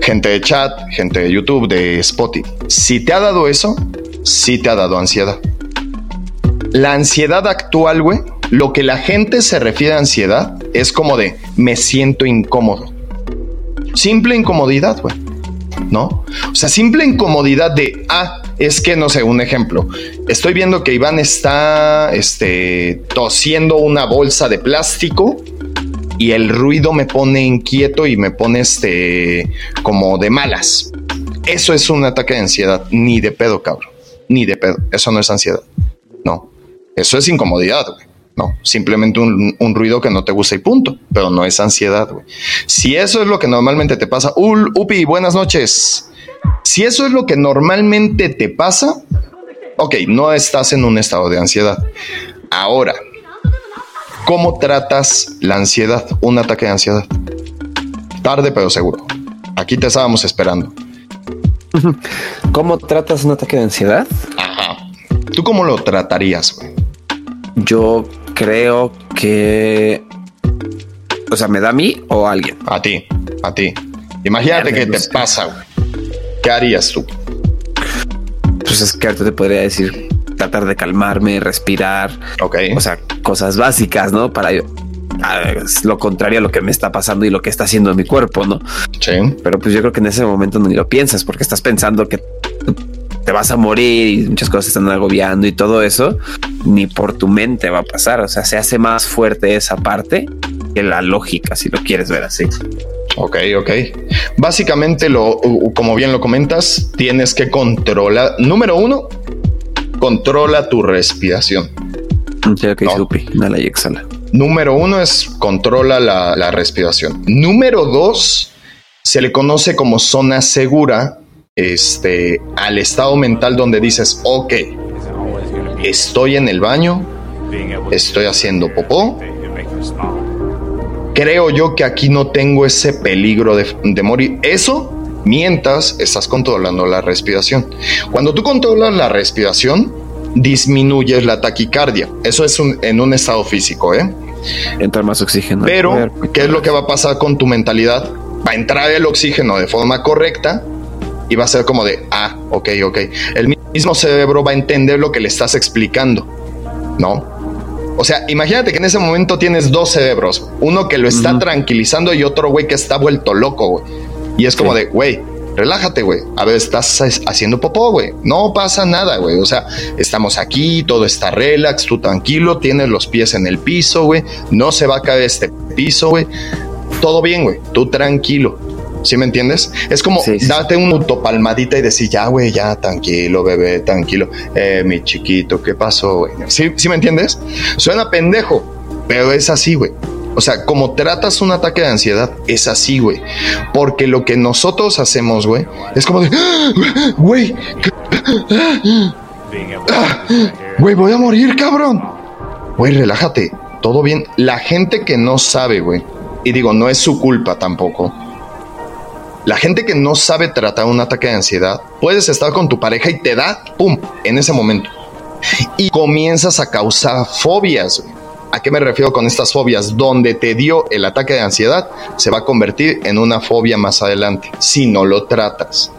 gente de chat, gente de YouTube, de Spotify, si te ha dado eso, sí te ha dado ansiedad. La ansiedad actual, güey, lo que la gente se refiere a ansiedad es como de me siento incómodo. Simple incomodidad, güey. ¿No? O sea, simple incomodidad de, ah, es que no sé, un ejemplo. Estoy viendo que Iván está este, tosiendo una bolsa de plástico y el ruido me pone inquieto y me pone este como de malas. Eso es un ataque de ansiedad, ni de pedo, cabrón. Ni de pedo. Eso no es ansiedad. No. Eso es incomodidad, güey. No, simplemente un, ruido que no te gusta y punto, pero no es ansiedad, güey. Si eso es lo que normalmente te pasa, Ul, Upi, buenas noches. Si eso es lo que normalmente te pasa, ok, no estás en un estado de ansiedad. Ahora, ¿cómo tratas la ansiedad? Un ataque de ansiedad. Tarde, pero seguro. Aquí te estábamos esperando. ¿Cómo tratas un ataque de ansiedad? Ajá. ¿Tú cómo lo tratarías, güey? Yo creo que. O sea, ¿me da a mí o a alguien? A ti, a ti. Imagínate que te pasa, güey. ¿Qué harías tú? Pues es que ahorita te podría decir tratar de calmarme, respirar. Ok. O sea, cosas básicas, ¿no? Para lo contrario a lo que me está pasando y lo que está haciendo mi cuerpo, ¿no? Sí. Pero pues yo creo que en ese momento ni lo piensas porque estás pensando que te vas a morir y muchas cosas están agobiando y todo eso, ni por tu mente va a pasar. O sea, se hace más fuerte esa parte que la lógica, si lo quieres ver así. Ok, ok. Básicamente, lo, como bien lo comentas, tienes que controlar. Número uno, controla tu respiración. Ok, supi. Inhala y exhala. Número uno es controla la, la respiración. Número dos, se le conoce como zona segura este, al estado mental donde dices, ok, estoy en el baño, estoy haciendo popó, creo yo que aquí no tengo ese peligro de, morir. Eso mientras estás controlando la respiración. Cuando tú controlas la respiración, disminuyes la taquicardia. Eso es en un estado físico, ¿eh? Entra más oxígeno. Pero, ¿qué es lo que va a pasar con tu mentalidad? Va a entrar el oxígeno de forma correcta y va a ser como de, ah, ok, ok. El mismo cerebro va a entender lo que le estás explicando, ¿no? O sea, imagínate que en ese momento tienes dos cerebros, uno que lo está tranquilizando y otro güey que está vuelto loco, güey. Y es como de, güey, relájate, güey. A ver, estás haciendo popó, güey. No pasa nada, güey. O sea, estamos aquí, todo está relax, tú tranquilo, tienes los pies en el piso, güey. No se va a caer este piso, güey. Todo bien, güey. Tú tranquilo. ¿Sí me entiendes? Es como darte un autopalmadita y decir, ya, güey, ya, tranquilo, bebé, tranquilo. Eh, mi chiquito, ¿qué pasó, güey? ¿Sí, ¿Sí me entiendes? Suena pendejo, pero es así, güey. O sea, como tratas un ataque de ansiedad, es así, güey. Porque lo que nosotros hacemos, güey, es como de, ¡Ah, güey, ¡Ah! güey, voy a morir, cabrón. Güey, relájate, todo bien. La gente que no sabe, güey, y digo, no es su culpa tampoco la gente que no sabe tratar un ataque de ansiedad, puedes estar con tu pareja y te da, ¡pum!, en ese momento. Y comienzas a causar fobias. ¿A qué me refiero con estas fobias? Donde te dio el ataque de ansiedad, se va a convertir en una fobia más adelante, si no lo tratas.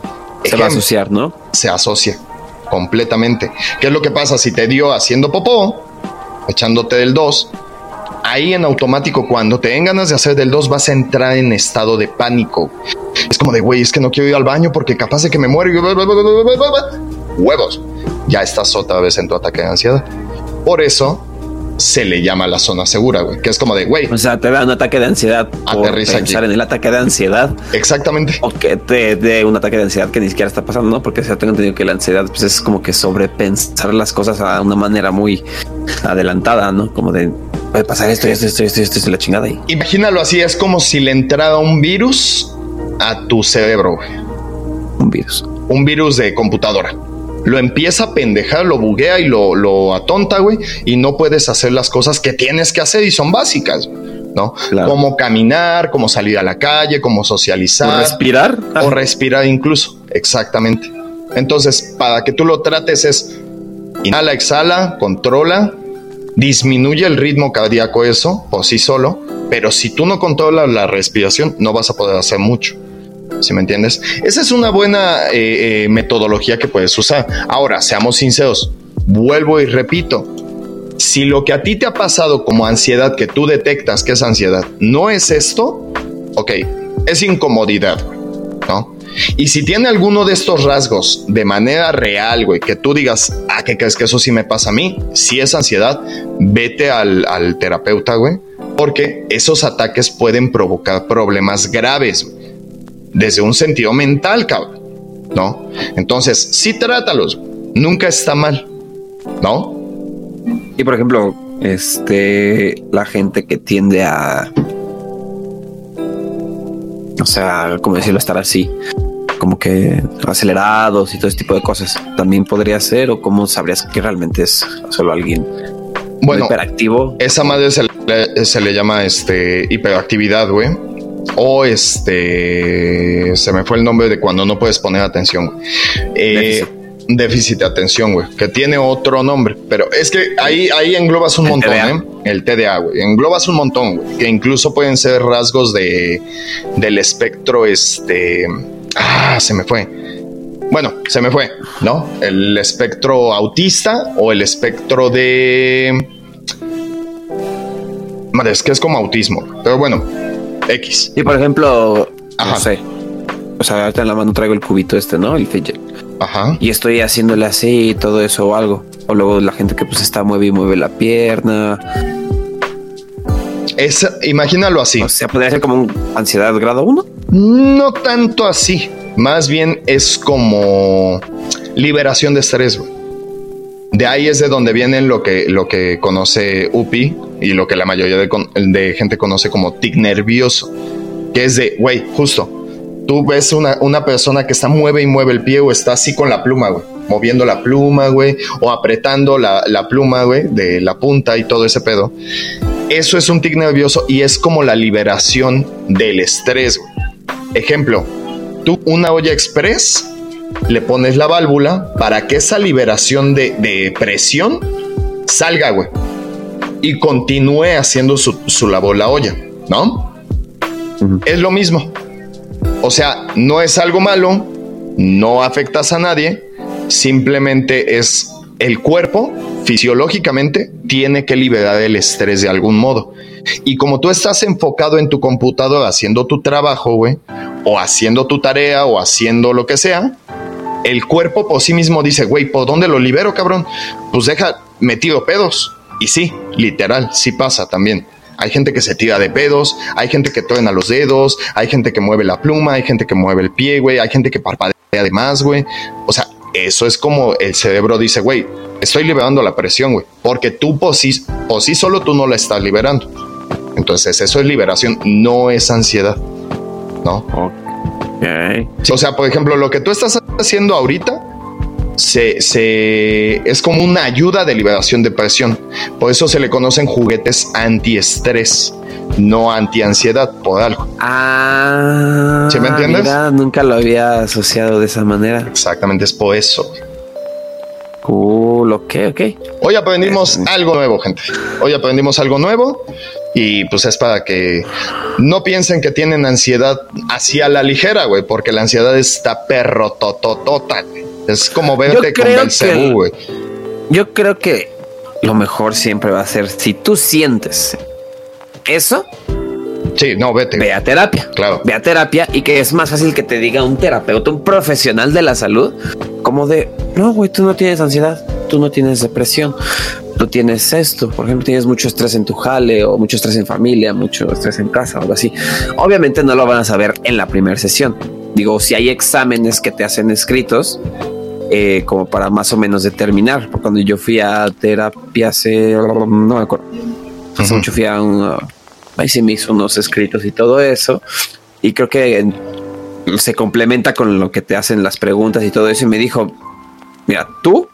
Se va a asociar, ¿no? Se asocia completamente. ¿Qué es lo que pasa si te dio haciendo popó, echándote del 2? Ahí en automático, cuando te den ganas de hacer del 2, vas a entrar en estado de pánico. Es como de, güey, es que no quiero ir al baño porque capaz de que me muero. Huevos. Ya estás otra vez en tu ataque de ansiedad. Por eso se le llama la zona segura, güey. Que es como de, güey. O sea, te da un ataque de ansiedad por pensar en el ataque de ansiedad. Exactamente. O que te dé un ataque de ansiedad que ni siquiera está pasando, ¿no? Porque se tengo entendido que la ansiedad pues, es como que sobrepensar las cosas a una manera muy adelantada, ¿no? Como de puede pasar esto, esto, esto, esto, esto, esto, la chingada ahí. Imagínalo así, es como si le entrara un virus a tu cerebro. Un virus. Un virus de computadora. Lo empieza a pendejar, lo buguea y lo, lo atonta, güey, y no puedes hacer las cosas que tienes que hacer y son básicas, ¿no? Como caminar, como salir a la calle, como socializar. O respirar. O respirar incluso, exactamente. Entonces, para que tú lo trates es inhala, exhala, controla, disminuye el ritmo cardíaco eso por sí solo Pero si tú no controlas la respiración, no vas a poder hacer mucho. ¿Sí me entiendes? Esa es una buena eh, eh, metodología que puedes usar. Ahora, seamos sinceros. Vuelvo y repito. Si lo que a ti te ha pasado como ansiedad, que tú detectas que es ansiedad, no es esto, ok, es incomodidad, ¿no? Y si tiene alguno de estos rasgos de manera real, güey, que tú digas, ah, ¿qué crees que eso sí me pasa a mí? Si es ansiedad, vete al, al terapeuta, güey, porque esos ataques pueden provocar problemas graves desde un sentido mental, cabrón, ¿no? Entonces, sí trátalos, nunca está mal, ¿no? Y por ejemplo, este, la gente que tiende a o sea, como decirlo, estar así, como que acelerados y todo ese tipo de cosas. También podría ser, o cómo sabrías que realmente es solo alguien bueno, hiperactivo. Esa madre se le, se le llama este hiperactividad, güey. O este se me fue el nombre de cuando no puedes poner atención. Eh, déficit de atención, güey, que tiene otro nombre, pero es que ahí, ahí englobas un montón, ¿eh? El TDA, güey, englobas un montón, güey, que incluso pueden ser rasgos de, del espectro, este, ah, se me fue. Bueno, se me fue, ¿no? El espectro autista o el espectro de... Madre, es que es como autismo, pero bueno, X. Y por ejemplo, no sé, o sea, ahorita en la mano traigo el cubito este, ¿no? El fidget. Ajá. Y estoy haciéndole así y todo eso o algo. O luego la gente que pues está mueve y mueve la pierna. Es, imagínalo así. O sea, podría ser como un ansiedad grado 1. No tanto así. Más bien es como liberación de estrés. De ahí es de donde viene lo que, lo que conoce UPI y lo que la mayoría de, de gente conoce como tic nervioso. Que es de, güey, justo, tú ves una, una persona que está mueve y mueve el pie o está así con la pluma, güey, moviendo la pluma, güey, o apretando la, la pluma, güey, de la punta y todo ese pedo. Eso es un tic nervioso y es como la liberación del estrés. Güey. Ejemplo, tú una olla express le pones la válvula para que esa liberación de, de presión salga, güey, y continúe haciendo su, su labor la olla, ¿no? Es lo mismo. O sea, no es algo malo, no afectas a nadie, simplemente es el cuerpo fisiológicamente tiene que liberar el estrés de algún modo. Y como tú estás enfocado en tu computadora haciendo tu trabajo, güey, o haciendo tu tarea o haciendo lo que sea, el cuerpo por sí mismo dice, güey, ¿por dónde lo libero, cabrón? Pues deja metido pedos. Y sí, literal, sí pasa también. Hay gente que se tira de pedos, hay gente que truena los dedos, hay gente que mueve la pluma, hay gente que mueve el pie, güey, hay gente que parpadea de más, güey. O sea, eso es como el cerebro dice, güey, estoy liberando la presión, güey, porque tú por sí, sí solo tú no la estás liberando. Entonces, eso es liberación, no es ansiedad, ¿no? O sea, por ejemplo, lo que tú estás haciendo ahorita se, es como una ayuda de liberación de presión. Por eso se le conocen juguetes antiestrés, no antiansiedad, por algo. Ah, ¿Sí me entiendes? nunca lo había asociado de esa manera. Exactamente, es por eso. Cool, ok, ok. Hoy aprendimos algo nuevo, gente. Hoy aprendimos algo nuevo y pues es para que no piensen que tienen ansiedad así a la ligera, güey, porque la ansiedad está perro tototota. Es como verte con Belcebú, güey. Yo creo que lo mejor siempre va a ser si tú sientes eso. Sí, no, vete. Ve a terapia. Claro. Ve a terapia y que es más fácil que te diga un terapeuta, un profesional de la salud, como de, no, güey, tú no tienes ansiedad, tú no tienes depresión, tú tienes esto. Por ejemplo, tienes mucho estrés en tu jale o mucho estrés en familia, mucho estrés en casa o algo así. Obviamente no lo van a saber en la primera sesión. Digo, si hay exámenes que te hacen escritos, eh, como para más o menos determinar. Cuando yo fui a terapia hace, no me acuerdo, hace mucho fui a un, ahí sí me hizo unos escritos y todo eso. Y creo que se complementa con lo que te hacen las preguntas y todo eso. Y me dijo, mira, tú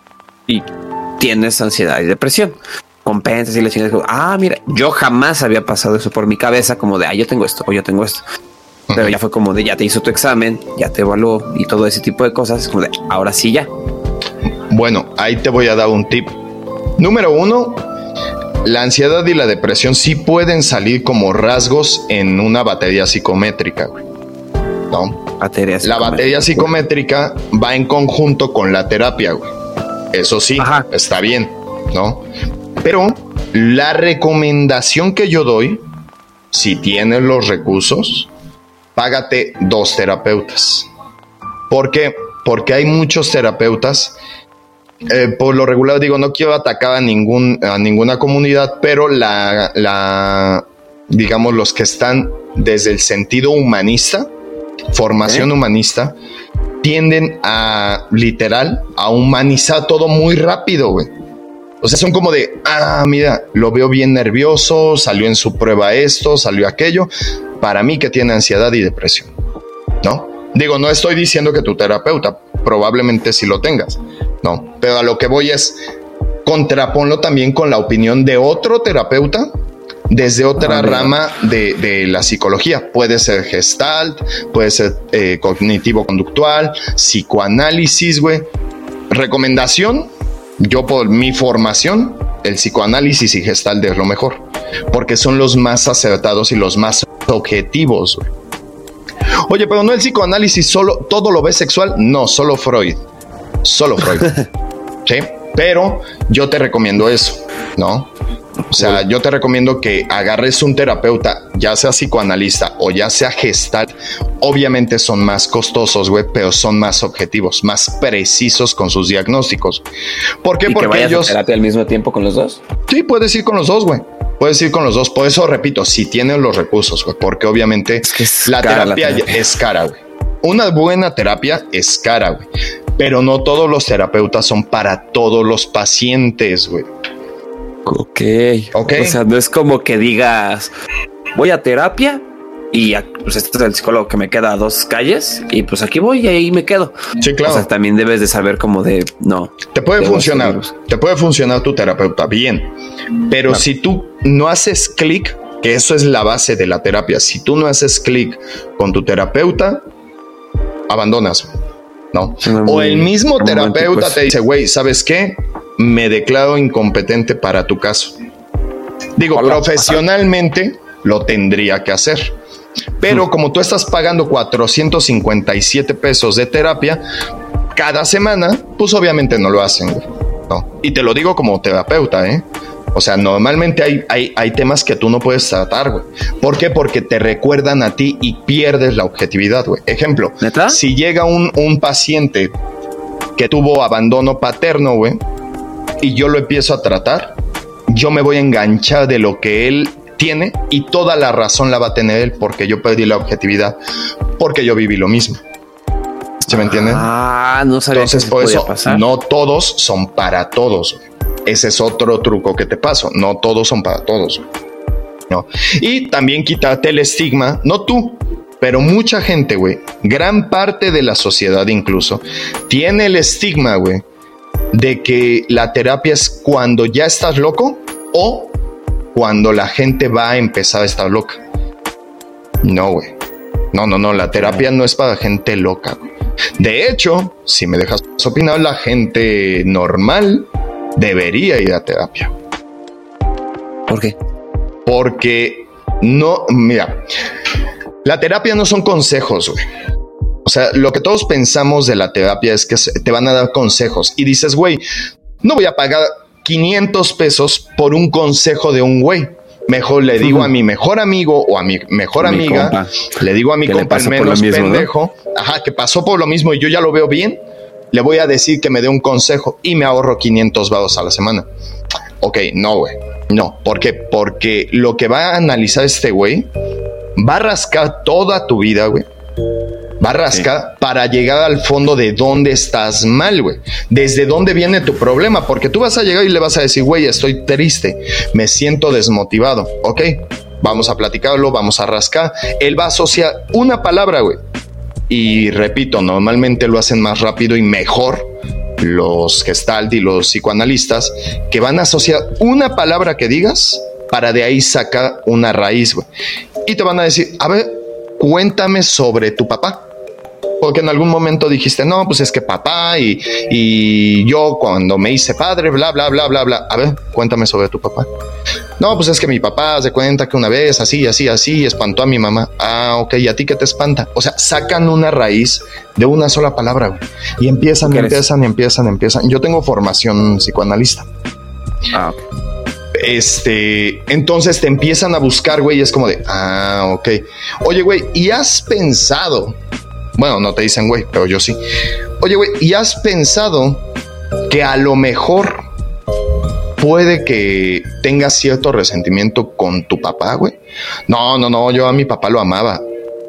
y tienes ansiedad y depresión. Compensas y le chingas. Ah, mira, yo jamás había pasado eso por mi cabeza como de, ah, yo tengo esto o yo tengo esto. Pero ya fue como de ya te hizo tu examen, ya te evaluó y todo ese tipo de cosas. como de ahora sí ya. Bueno, ahí te voy a dar un tip. Número uno, la ansiedad y la depresión sí pueden salir como rasgos en una batería psicométrica, güey. ¿No? la batería psicométrica va en conjunto con la terapia, güey. Eso sí, está bien, ¿no? Pero la recomendación que yo doy, si tienes los recursos, págate dos terapeutas. ¿Por qué? Porque hay muchos terapeutas. Eh, por lo regular digo, no quiero atacar a, ningún, a ninguna comunidad, pero la, la, digamos, los que están desde el sentido humanista, formación humanista, tienden a literal a humanizar todo muy rápido, güey. O sea, son como de, ah, mira, lo veo bien nervioso, salió en su prueba esto, salió aquello. Para mí que tiene ansiedad y depresión, ¿no? Digo, no estoy diciendo que tu terapeuta, probablemente sí lo tengas, no, pero a lo que voy es contraponlo también con la opinión de otro terapeuta desde otra rama de, la psicología. Puede ser gestalt, puede ser eh, cognitivo-conductual, psicoanálisis, güey. Recomendación, yo por mi formación, el psicoanálisis y gestalt es lo mejor, porque son los más acertados y los más objetivos. Oye, pero no el psicoanálisis solo, todo lo ve sexual, no, solo Freud, solo Freud. sí, pero yo te recomiendo eso, ¿no? O sea, yo te recomiendo que agarres un terapeuta, ya sea psicoanalista o ya sea gestal. Obviamente son más costosos, güey, pero son más objetivos, más precisos con sus diagnósticos. ¿Por qué? Porque ellos. A terapia al mismo tiempo con los dos? Sí, puedes ir con los dos, güey. Puedes ir con los dos. Por eso repito, si tienen los recursos, güey, porque obviamente la, terapia es cara, güey. Una buena terapia es cara, güey. Pero no todos los terapeutas son para todos los pacientes, güey. Ok. Ok. O sea, no es como que digas, voy a terapia y pues este es el psicólogo que me queda a dos calles y pues aquí voy y ahí me quedo. Sí, claro. O sea, también debes de saber como de no. Te puede funcionar, te puede funcionar tu terapeuta bien, pero si tú no haces clic, que eso es la base de la terapia, si tú no haces clic con tu terapeuta, abandonas, ¿no? o el mismo terapeuta te dice, güey, ¿sabes qué? me declaro incompetente para tu caso. Digo, profesionalmente lo tendría que hacer. Pero como tú estás pagando 457 pesos de terapia cada semana, pues obviamente no lo hacen. No. Y te lo digo como terapeuta, ¿eh? O sea, normalmente hay, hay, hay temas que tú no puedes tratar, güey. ¿Por qué? Porque te recuerdan a ti y pierdes la objetividad, güey. Ejemplo, si llega un, un paciente que tuvo abandono paterno, güey, y yo lo empiezo a tratar, yo me voy a enganchar de lo que él tiene y toda la razón la va a tener él porque yo perdí la objetividad, porque yo viví lo mismo. ¿Se me entienden? Ah, no sabía Entonces, por eso, no todos son para todos. Ese es otro truco que te paso. No todos son para todos. ¿no? Y también quitarte el estigma, no tú, pero mucha gente, güey, gran parte de la sociedad incluso, tiene el estigma, güey, de que la terapia es cuando ya estás loco o cuando la gente va a empezar a estar loca. No, güey. No, no, no, la terapia no es para gente loca. De hecho, si me dejas opinar, la gente normal debería ir a terapia. ¿Por qué? Porque no, mira, la terapia no son consejos, güey. O sea, lo que todos pensamos de la terapia es que te van a dar consejos y dices, güey, no voy a pagar 500 pesos por un consejo de un güey. Mejor le digo a mi mejor amigo o a mi mejor amiga, le digo a mi compa menos pendejo, ajá, que pasó por lo mismo y yo ya lo veo bien, le voy a decir que me dé un consejo y me ahorro 500 vados a la semana. Ok, no, güey. No, ¿por qué? Porque lo que va a analizar este güey va a rascar toda tu vida, güey Barrasca para llegar al fondo de dónde estás mal, güey. Desde dónde viene tu problema, porque tú vas a llegar y le vas a decir, güey, estoy triste, me siento desmotivado, ¿ok? Vamos a platicarlo, vamos a rascar. Él va a asociar una palabra, güey. Y repito, normalmente lo hacen más rápido y mejor los gestalt y los psicoanalistas que van a asociar una palabra que digas para de ahí sacar una raíz, güey. Y te van a decir, a ver, cuéntame sobre tu papá. Porque en algún momento dijiste, no, pues es que papá y, y yo cuando me hice padre, bla, bla, bla, bla, bla. A ver, cuéntame sobre tu papá. No, pues es que mi papá se cuenta que una vez así, así, así, espantó a mi mamá. Ah, ok, ¿y a ti qué te espanta? O sea, sacan una raíz de una sola palabra güey, y empiezan, y empiezan, y empiezan, empiezan. Yo tengo formación psicoanalista. Ah. Este, entonces te empiezan a buscar, güey, y es como de, ah, ok. Oye, güey, ¿y has pensado? Bueno, no te dicen, güey, pero yo sí. Oye, güey, ¿y has pensado que a lo mejor puede que tengas cierto resentimiento con tu papá, güey. No, no, no, yo a mi papá lo amaba.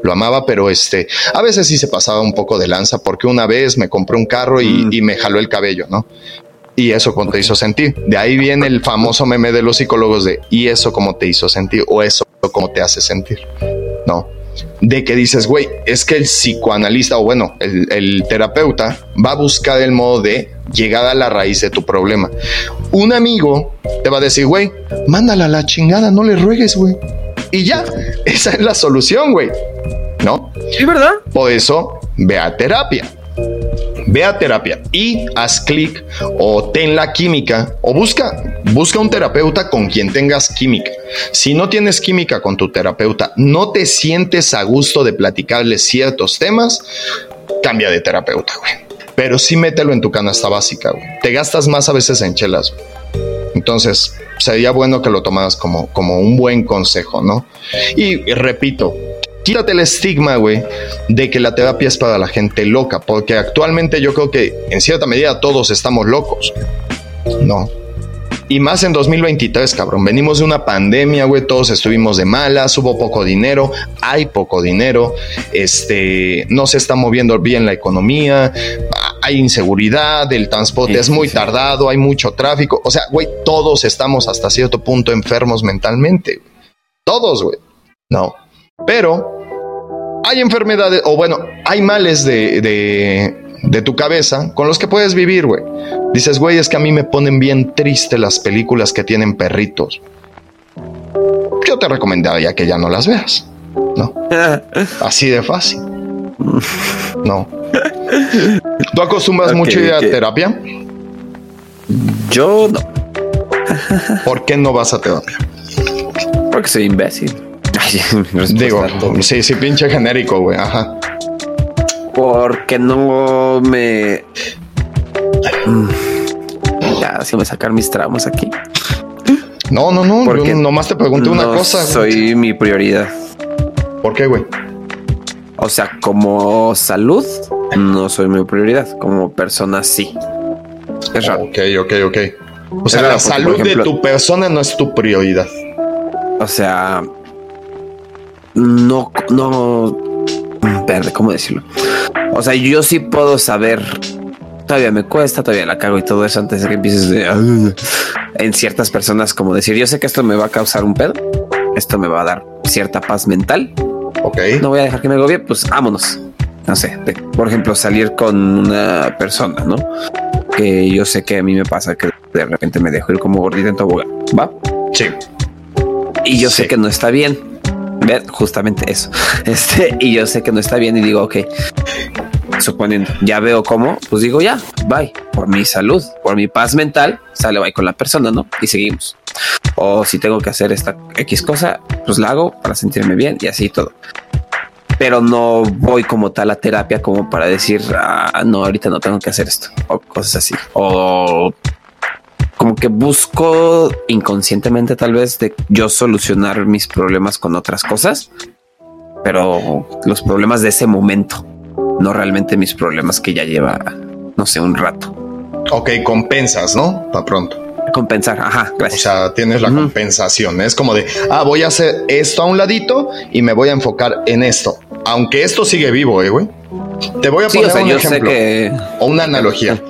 Lo amaba, pero este, a veces sí se pasaba un poco de lanza porque una vez me compré un carro y, mm. me jaló el cabello, ¿no? Y eso cómo te hizo sentir. De ahí viene el famoso meme de los psicólogos de ¿y eso cómo te hizo sentir? o eso cómo te hace sentir. No, de que dices, güey, es que el psicoanalista o bueno, el, el, terapeuta va a buscar el modo de llegar a la raíz de tu problema. Un amigo te va a decir, güey, mándala a la chingada, no le ruegues, güey. Y ya, esa es la solución, güey. ¿No? Sí, ¿verdad? Por eso, ve a terapia ve a terapia y haz clic o ten la química o busca, busca un terapeuta con quien tengas química. Si no tienes química con tu terapeuta, no te sientes a gusto de platicarle ciertos temas, cambia de terapeuta, güey. Pero sí mételo en tu canasta básica, güey. Te gastas más a veces en chelas, Entonces, sería bueno que lo tomaras como, como un buen consejo, ¿no? Y repito, quítate el estigma, güey, de que la terapia es para la gente loca, porque actualmente yo creo que en cierta medida todos estamos locos. No. Y más en 2023, cabrón. Venimos de una pandemia, güey. Todos estuvimos de malas, hubo poco dinero, hay poco dinero. Este, no se está moviendo bien la economía, hay inseguridad, el transporte es muy tardado, hay mucho tráfico. O sea, güey, todos estamos hasta cierto punto enfermos mentalmente. Todos, güey. No. Pero hay enfermedades, o bueno, hay males de, de, tu cabeza con los que puedes vivir, güey. Dices, güey, es que a mí me ponen bien triste las películas que tienen perritos. Yo te recomendaría que ya no las veas, ¿no? Así de fácil. No. ¿Tú acostumbras mucho ir a terapia? Yo no. ¿Por qué no vas a terapia? Porque soy imbécil. Digo, sí, sí, pinche genérico, güey. Ajá. Porque no me. Mm, ya, si me sacar mis tramos aquí. No, no, no. Porque nomás te pregunté una cosa. Soy mi prioridad. ¿Por qué, güey? O sea, como salud, no soy mi prioridad. Como persona, sí. Es raro. Ok, ok, ok. O sea, la salud de tu persona no es tu prioridad. O sea, no, no, verde, ¿cómo decirlo? O sea, yo sí puedo saber, todavía me cuesta, todavía la cago y todo eso antes de que empieces de, en ciertas personas como decir, yo sé que esto me va a causar un pedo, esto me va a dar cierta paz mental. Ok. No voy a dejar que me agobie, pues vámonos. No sé, por ejemplo, salir con una persona, ¿no? Que yo sé que a mí me pasa que de repente me dejo ir como gordita en tobogán, ¿va? Sí. Y yo sé que no está bien justamente eso. Este, y yo sé que no está bien y digo, ok, suponiendo, ya veo cómo, pues digo, ya, bye, por mi salud, por mi paz mental, sale bye con la persona, ¿no? Y seguimos. O si tengo que hacer esta X cosa, pues la hago para sentirme bien y así todo. Pero no voy como tal a terapia como para decir, ah, no, ahorita no tengo que hacer esto o cosas así. O como que busco inconscientemente tal vez de yo solucionar mis problemas con otras cosas, pero los problemas de ese momento, no realmente mis problemas que ya lleva, no sé, un rato. Ok, compensas, ¿no? Para pronto. Compensar, ajá, gracias. O sea, tienes la compensación. Es como de, ah, voy a hacer esto a un ladito y me voy a enfocar en esto. Aunque esto sigue vivo, eh, güey. Te voy a poner un ejemplo o una analogía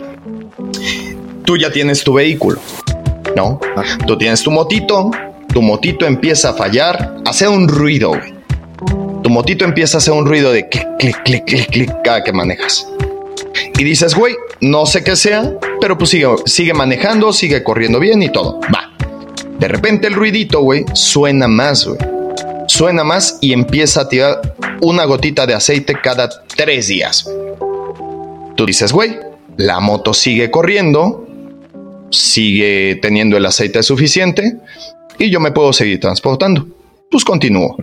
tú ya tienes tu vehículo, ¿no? Tú tienes tu motito, tu motito empieza a fallar, hace un ruido, Tu motito empieza a hacer un ruido de clic, clic, clic, clic, clic cada que manejas. Y dices, güey, no sé qué sea, pero pues sigue, sigue manejando, sigue corriendo bien y todo. Va. De repente el ruidito, güey, suena más, güey. suena más y empieza a tirar una gotita de aceite cada tres días. Tú dices, güey, la moto sigue corriendo, sigue teniendo el aceite suficiente y yo me puedo seguir transportando. Pues continúo.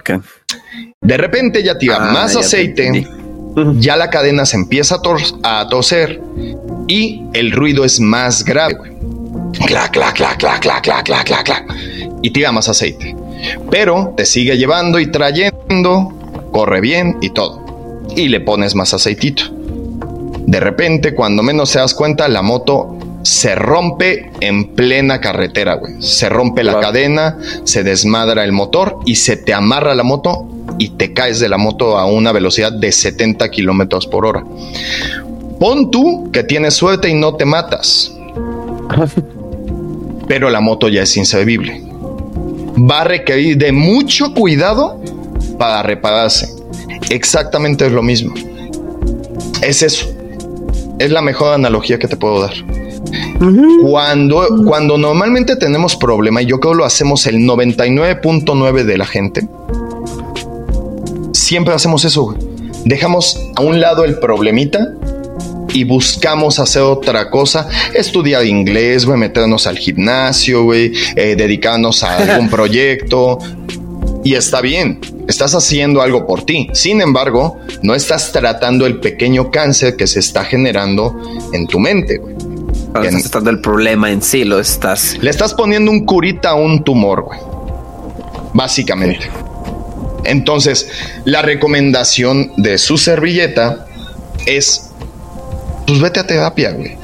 De repente ya tira ah, más aceite, ya la cadena se empieza a, a toser y el ruido es más grave. Clac, clac, clac, clac, clac, clac, clac, clac, clac. Y tira más aceite. Pero te sigue llevando y trayendo, corre bien y todo. Y le pones más aceitito. De repente, cuando menos se das cuenta, la moto se rompe en plena carretera, güey. Se rompe la cadena, se desmadra el motor y se te amarra la moto y te caes de la moto a una velocidad de 70 kilómetros por hora. Pon tú que tienes suerte y no te matas. Pero la moto ya es inservible. Va a requerir de mucho cuidado para repararse. Exactamente es lo mismo. Es eso. Es la mejor analogía que te puedo dar. Cuando, cuando normalmente tenemos problema, y yo creo lo hacemos el 99.9 de la gente, siempre hacemos eso. Dejamos a un lado el problemita y buscamos hacer otra cosa, estudiar inglés, meternos al gimnasio, güey, eh, dedicarnos a algún proyecto. Y está bien, estás haciendo algo por ti. Sin embargo, no estás tratando el pequeño cáncer que se está generando en tu mente. Güey. Estás tratando el problema en sí, lo estás. Le estás poniendo un curita a un tumor, güey. Básicamente. Entonces, la recomendación de su servilleta es pues vete a terapia, güey.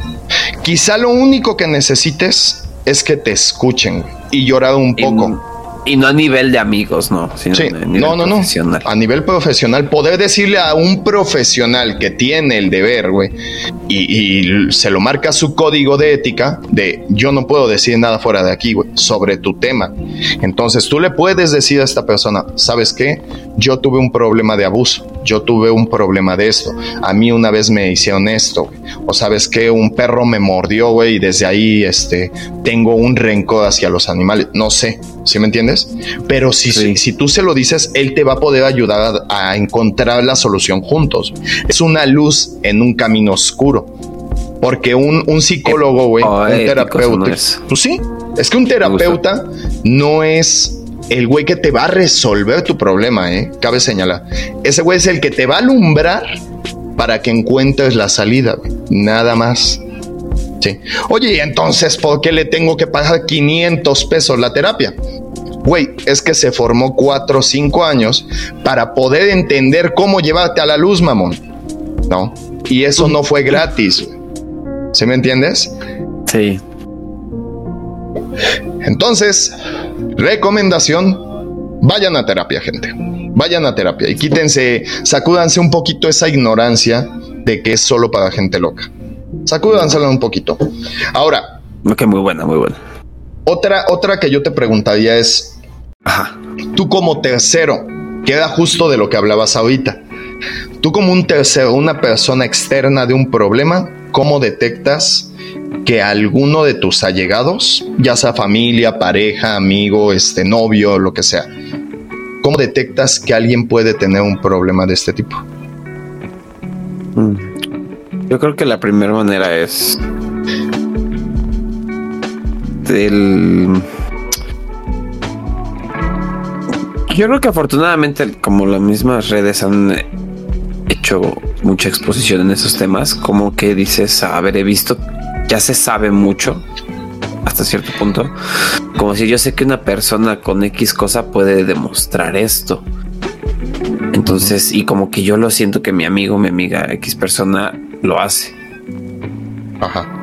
Quizá lo único que necesites es que te escuchen y llorar un poco. Y no a nivel de amigos, no. sí, no, no, no. A nivel profesional, poder decirle a un profesional que tiene el deber, güey, y, se lo marca su código de ética de yo no puedo decir nada fuera de aquí, güey, sobre tu tema. Entonces tú le puedes decir a esta persona, ¿sabes qué? Yo tuve un problema de abuso, yo tuve un problema de esto, a mí una vez me hicieron esto, güey. o sabes qué, un perro me mordió, güey, y desde ahí, este, tengo un rencor hacia los animales, no sé, ¿sí me entiendes? Pero si, si, tú se lo dices, él te va a poder ayudar a encontrar la solución juntos. Es una luz en un camino oscuro porque un, un psicólogo, güey, un terapeuta. Pues sí, es que un terapeuta no es el güey que te va a resolver tu problema, ¿eh? Cabe señalar. Ese güey es el que te va a alumbrar para que encuentres la salida, Nada más. Sí. Oye, entonces, ¿por qué le tengo que pagar 500 pesos la terapia? Güey, es que se formó 4 o 5 años para poder entender cómo llevarte a la luz, mamón. ¿No? Y eso no fue gratis. ¿Sí me entiendes? Sí. Entonces, recomendación, vayan a terapia, gente. Vayan a terapia y quítense, sacúdanse un poquito esa ignorancia de que es solo para gente loca. Sacúdansela un poquito. Ahora. Ok, muy buena, muy buena. Otra, otra que yo te preguntaría es, Ajá. tú como tercero, queda justo de lo que hablabas ahorita. Tú como un tercero, una persona externa de un problema, ¿cómo detectas que alguno de tus allegados, ya sea familia, pareja, amigo, este novio, lo que sea, ¿cómo detectas que alguien puede tener un problema de este tipo? Mm. Yo creo que la primera manera es yo creo que afortunadamente como las mismas redes han hecho mucha exposición en esos temas, como que dices, he visto, ya se sabe mucho hasta cierto punto, como si yo sé que una persona con X cosa puede demostrar esto. Entonces, y como que yo lo siento que mi amigo, mi amiga X persona lo hace. Ajá.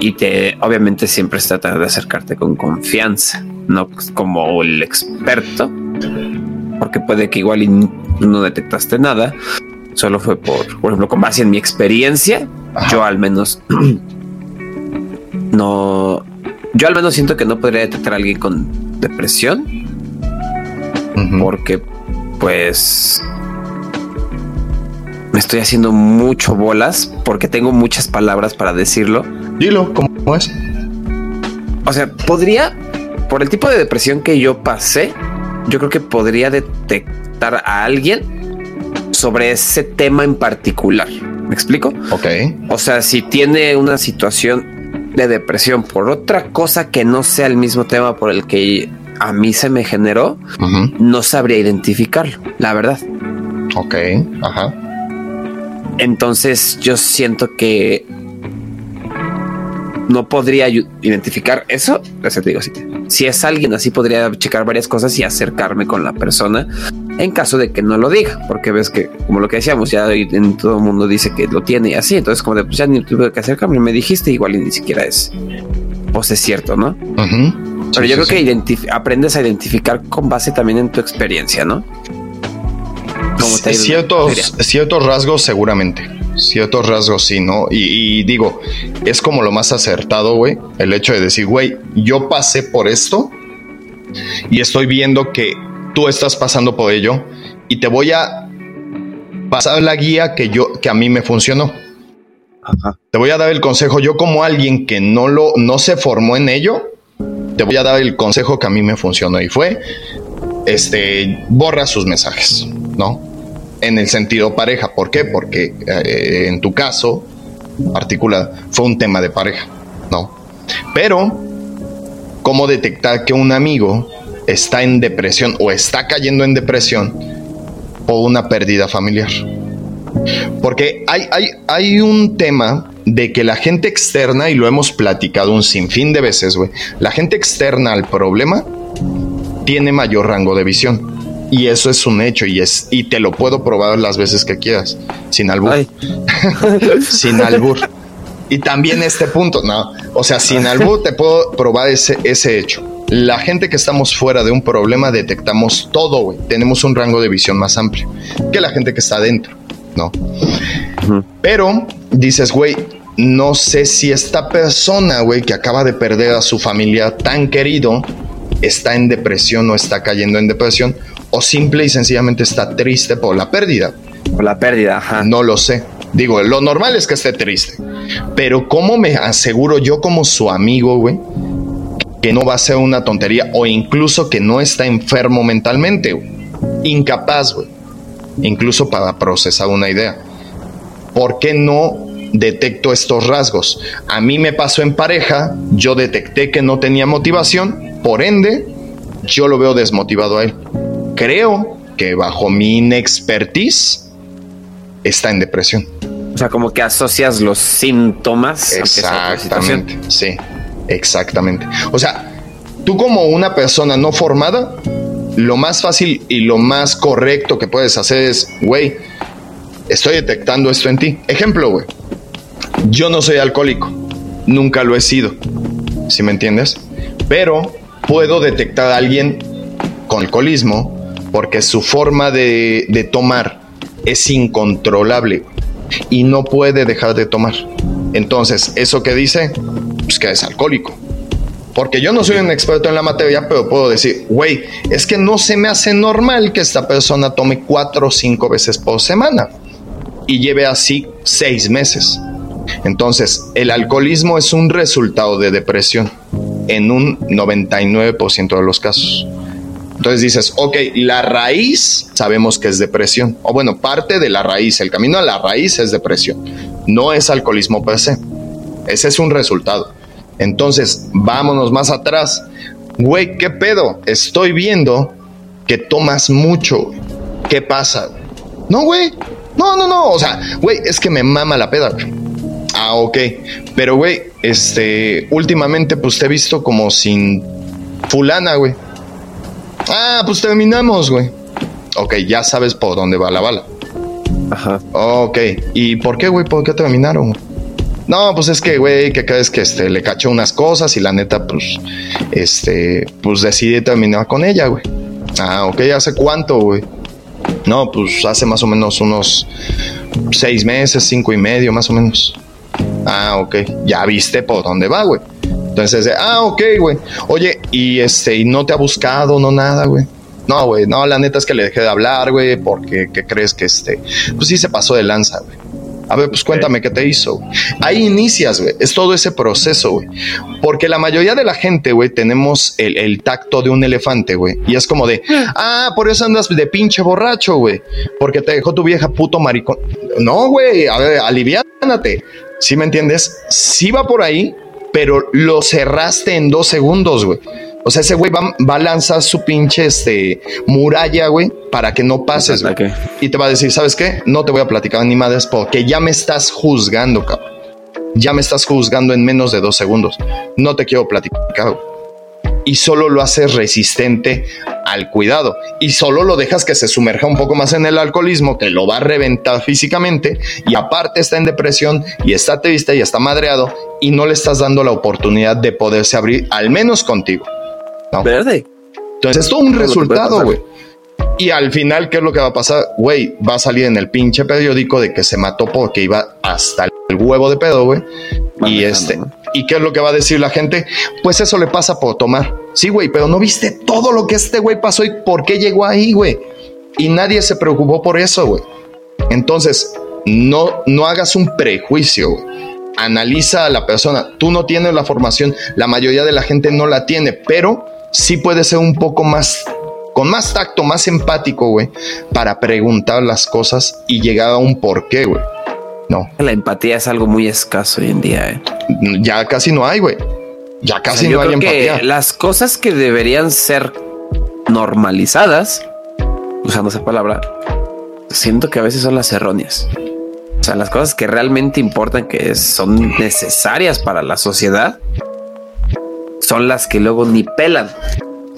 Y te, obviamente siempre se trata de acercarte con confianza, no como el experto, porque puede que igual no detectaste nada, solo fue por, por ejemplo, con base en mi experiencia, yo al menos no, yo al menos siento que no podría detectar a alguien con depresión, porque pues me estoy haciendo mucho bolas porque tengo muchas palabras para decirlo. Dilo, ¿cómo es? O sea, podría, por el tipo de depresión que yo pasé, yo creo que podría detectar a alguien sobre ese tema en particular. ¿Me explico? Ok. O sea, si tiene una situación de depresión por otra cosa que no sea el mismo tema por el que a mí se me generó, no sabría identificarlo, la verdad. Ok, ajá. Entonces yo siento que no podría identificar eso. Te digo, si es alguien así, podría checar varias cosas y acercarme con la persona en caso de que no lo diga, porque ves que, como lo que decíamos, ya en todo el mundo dice que lo tiene y así. Entonces, como de pues ya ni tuve que acercarme, me dijiste, igual y ni siquiera es, pues es cierto, ¿no? Pero yo creo que aprendes a identificar con base también en tu experiencia, ¿no? ciertos, ciertos rasgos, seguramente. Ciertos rasgos, sí, ¿no? Y, digo, es como lo más acertado, güey. El hecho de decir, güey, yo pasé por esto y estoy viendo que tú estás pasando por ello y te voy a pasar la guía que yo, que a mí me funcionó. Te voy a dar el consejo. Yo, como alguien que no lo, no se formó en ello, te voy a dar el consejo que a mí me funcionó y fue, este, borra sus mensajes, ¿no? En el sentido pareja. ¿Por qué? Porque eh, en tu caso particular fue un tema de pareja, ¿no? Pero, ¿cómo detectar que un amigo está en depresión o está cayendo en depresión por una pérdida familiar? Porque hay, hay, hay un tema de que la gente externa, y lo hemos platicado un sinfín de veces, güey, la gente externa al problema tiene mayor rango de visión. Y eso es un hecho y es y te lo puedo probar las veces que quieras, sin albur. sin albur. Y también este punto, no, o sea, sin albur te puedo probar ese, ese hecho. La gente que estamos fuera de un problema detectamos todo, güey. Tenemos un rango de visión más amplio que la gente que está adentro, ¿no? Pero dices, güey, no sé si esta persona, güey, que acaba de perder a su familia tan querido, está en depresión o está cayendo en depresión, o simple y sencillamente está triste por la pérdida. Por la pérdida, ajá. No lo sé. Digo, lo normal es que esté triste. Pero ¿cómo me aseguro yo como su amigo, güey? Que no va a ser una tontería o incluso que no está enfermo mentalmente, güey. Incapaz, güey. Incluso para procesar una idea. ¿Por qué no detecto estos rasgos? A mí me pasó en pareja, yo detecté que no tenía motivación, por ende, yo lo veo desmotivado a él creo que bajo mi inexpertise está en depresión. O sea, como que asocias los síntomas. Exactamente. Sí, exactamente. O sea, tú como una persona no formada, lo más fácil y lo más correcto que puedes hacer es, güey, estoy detectando esto en ti. Ejemplo, güey. Yo no soy alcohólico. Nunca lo he sido. ¿Sí me entiendes? Pero puedo detectar a alguien con alcoholismo porque su forma de, tomar es incontrolable y no puede dejar de tomar. Entonces, eso que dice, pues que es alcohólico. Porque yo no soy un experto en la materia, pero puedo decir, güey, es que no se me hace normal que esta persona tome cuatro o cinco veces por semana y lleve así seis meses. Entonces, el alcoholismo es un resultado de depresión en un 99% de los casos. Entonces dices, ok, la raíz sabemos que es depresión. O bueno, parte de la raíz, el camino a la raíz es depresión. No es alcoholismo per se. Ese es un resultado. Entonces, vámonos más atrás. Güey, ¿qué pedo? Estoy viendo que tomas mucho. ¿Qué pasa? No, güey. No, no, no. O sea, güey, es que me mama la peda. Ah, ok. Pero, güey, este, últimamente, pues te he visto como sin fulana, güey. Ah, pues terminamos, güey. Ok, ya sabes por dónde va la bala. Ajá. Ok, ¿y por qué, güey? ¿Por qué terminaron? No, pues es que, güey, que crees que este, le cachó unas cosas y la neta, pues, este, pues decidí terminar con ella, güey. Ah, ok, ¿hace cuánto, güey? No, pues hace más o menos unos seis meses, cinco y medio, más o menos. Ah, ok, ya viste por dónde va, güey. Entonces, ah, ok, güey. Oye, y este, y no te ha buscado, no nada, güey. No, güey, no, la neta es que le dejé de hablar, güey, porque ¿qué crees que este? Pues sí se pasó de lanza, güey. A ver, pues cuéntame qué te hizo. Ahí inicias, güey. Es todo ese proceso, güey. Porque la mayoría de la gente, güey, tenemos el, tacto de un elefante, güey. Y es como de, ah, por eso andas de pinche borracho, güey. Porque te dejó tu vieja puto maricón. No, güey, a ver, aliviánate. ¿Sí me entiendes? Sí va por ahí, pero lo cerraste en dos segundos, güey. O sea, ese güey va, a lanzar su pinche este, muralla, güey, para que no pases. Güey. Y te va a decir, ¿sabes qué? No te voy a platicar ni madres porque ya me estás juzgando, cabrón. Ya me estás juzgando en menos de dos segundos. No te quiero platicar. Y solo lo haces resistente al cuidado. Y solo lo dejas que se sumerja un poco más en el alcoholismo, que lo va a reventar físicamente. Y aparte está en depresión y está triste y está madreado. Y no le estás dando la oportunidad de poderse abrir, al menos contigo. Verde. Entonces, es todo un resultado, güey. Y al final, ¿qué es lo que va a pasar? Güey, va a salir en el pinche periódico de que se mató porque iba hasta el huevo de pedo, güey. Y este, ¿y qué es lo que va a decir la gente? Pues eso le pasa por tomar. Sí, güey, pero no viste todo lo que este güey pasó y por qué llegó ahí, güey. Y nadie se preocupó por eso, güey. Entonces, no, no hagas un prejuicio, Analiza a la persona. Tú no tienes la formación, la mayoría de la gente no la tiene, pero sí puede ser un poco más, con más tacto, más empático, güey, para preguntar las cosas y llegar a un porqué, güey. No. La empatía es algo muy escaso hoy en día, ¿eh? Ya casi no hay, güey. Ya casi no hay empatía. las cosas que deberían ser normalizadas, usando esa palabra, siento que a veces son las erróneas. O sea, las cosas que realmente importan, que son necesarias para la sociedad, son las que luego ni pelan.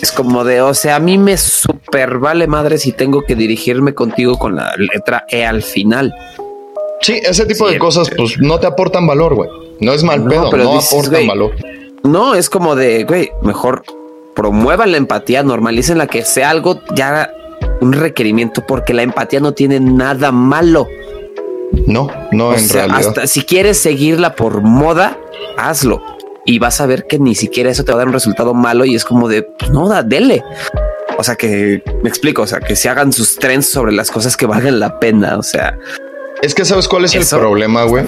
Es como de, o sea, a mí me super vale madre si tengo que dirigirme contigo con la letra E al final. Sí, ese tipo de cosas, pues no te aportan valor, güey. No es mal pedo, no aportan valor. No, es como de, güey, mejor promuevan la empatía, normalicen la que sea algo ya un requerimiento, porque la empatía no tiene nada malo. No, no en realidad. Hasta si quieres seguirla por moda, hazlo y vas a ver que ni siquiera eso te va a dar un resultado malo y es como de pues no, da, dele. O sea que me explico, o sea que se hagan sus trends sobre las cosas que valgan la pena. O sea, es que sabes cuál es el problema, güey,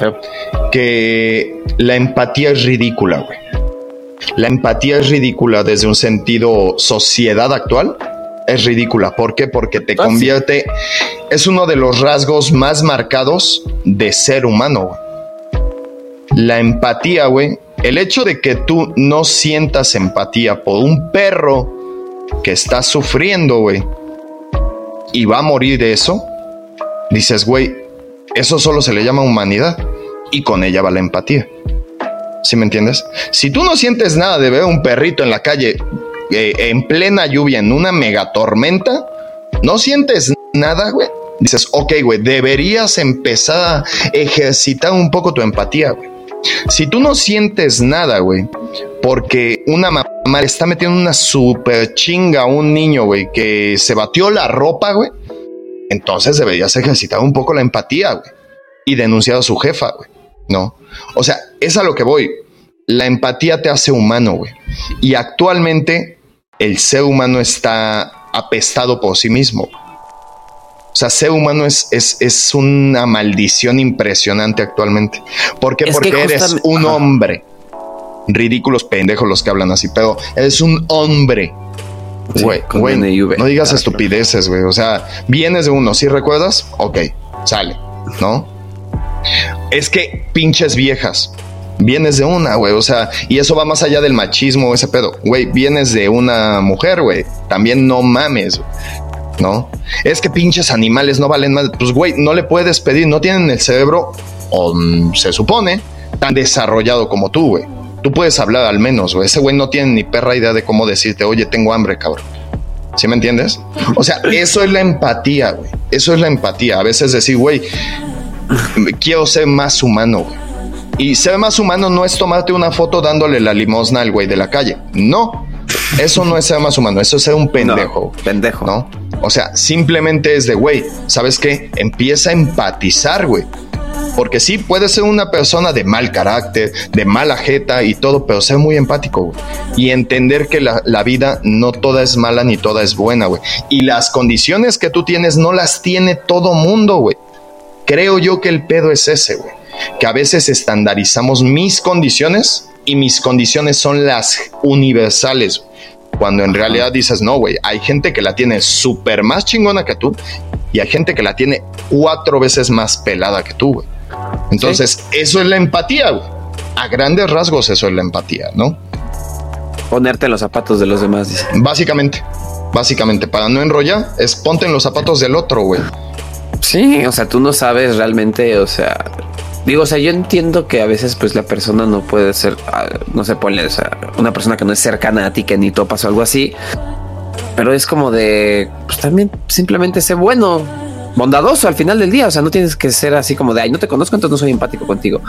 que la empatía es ridícula, güey. La empatía es ridícula desde un sentido sociedad actual. Es ridícula. ¿Por qué? Porque te ah, convierte. Es uno de los rasgos más marcados de ser humano. La empatía, güey, el hecho de que tú no sientas empatía por un perro que está sufriendo, güey, y va a morir de eso, dices, güey, eso solo se le llama humanidad y con ella va la empatía. ¿Sí me entiendes? Si tú no sientes nada de ver un perrito en la calle eh, en plena lluvia, en una mega tormenta, no sientes nada, güey. Dices, ok, güey, deberías empezar a ejercitar un poco tu empatía, güey. Si tú no sientes nada, güey, porque una mamá está metiendo una super chinga a un niño, güey, que se batió la ropa, güey, entonces deberías ejercitar un poco la empatía, güey, y denunciar a su jefa, güey, ¿no? O sea, es a lo que voy. La empatía te hace humano, güey. Y actualmente el ser humano está apestado por sí mismo. O sea, ser humano es, es, una maldición impresionante actualmente. ¿Por qué? Porque eres un hombre. Ridículos pendejos los que hablan así, pero eres un hombre. Güey, no digas estupideces, güey. O sea, vienes de uno, ¿sí recuerdas? Ok, sale, ¿no? Es que pinches viejas. Vienes de una, güey. O sea, y eso va más allá del machismo, ese pedo. Güey, vienes de una mujer, güey. También no mames. ¿no? Es que pinches animales no valen más. Pues, güey, no le puedes pedir, no tienen el cerebro, o mm, se supone, tan desarrollado como tú, güey. Tú puedes hablar al menos, güey. Ese güey no tiene ni perra idea de cómo decirte, oye, tengo hambre, cabrón. ¿Sí me entiendes? O sea, eso es la empatía, güey. Eso es la empatía. A veces decir, güey, quiero ser más humano. Y ser más humano no es tomarte una foto dándole la limosna al güey de la calle. No. Eso no es ser más humano, eso es ser un pendejo. pendejo. ¿No? O sea, simplemente es de, güey, ¿sabes qué? Empieza a empatizar, güey. Porque sí, puede ser una persona de mal carácter, de mala jeta y todo, pero ser muy empático, güey. Y entender que la, la, vida no toda es mala ni toda es buena, güey. Y las condiciones que tú tienes no las tiene todo mundo, güey. Creo yo que el pedo es ese, güey. Que a veces estandarizamos mis condiciones y mis condiciones son las universales. Cuando en realidad dices, no, güey, hay gente que la tiene súper más chingona que tú y hay gente que la tiene cuatro veces más pelada que tú, güey. Entonces, eso es la empatía, güey. A grandes rasgos, eso es la empatía, ¿no? Ponerte en los zapatos de los demás, dice. Básicamente, básicamente, para no enrollar, es ponte en los zapatos del otro, güey. Sí, o sea, tú no sabes realmente, o sea, digo, o sea, yo entiendo que a veces pues la persona no puede ser, ah, no se pone, o sea, una persona que no es cercana a ti, que ni topas o algo así, pero es como de, pues también simplemente sé bueno, bondadoso al final del día, o sea, no tienes que ser así como de, ay, no te conozco, entonces no soy empático contigo.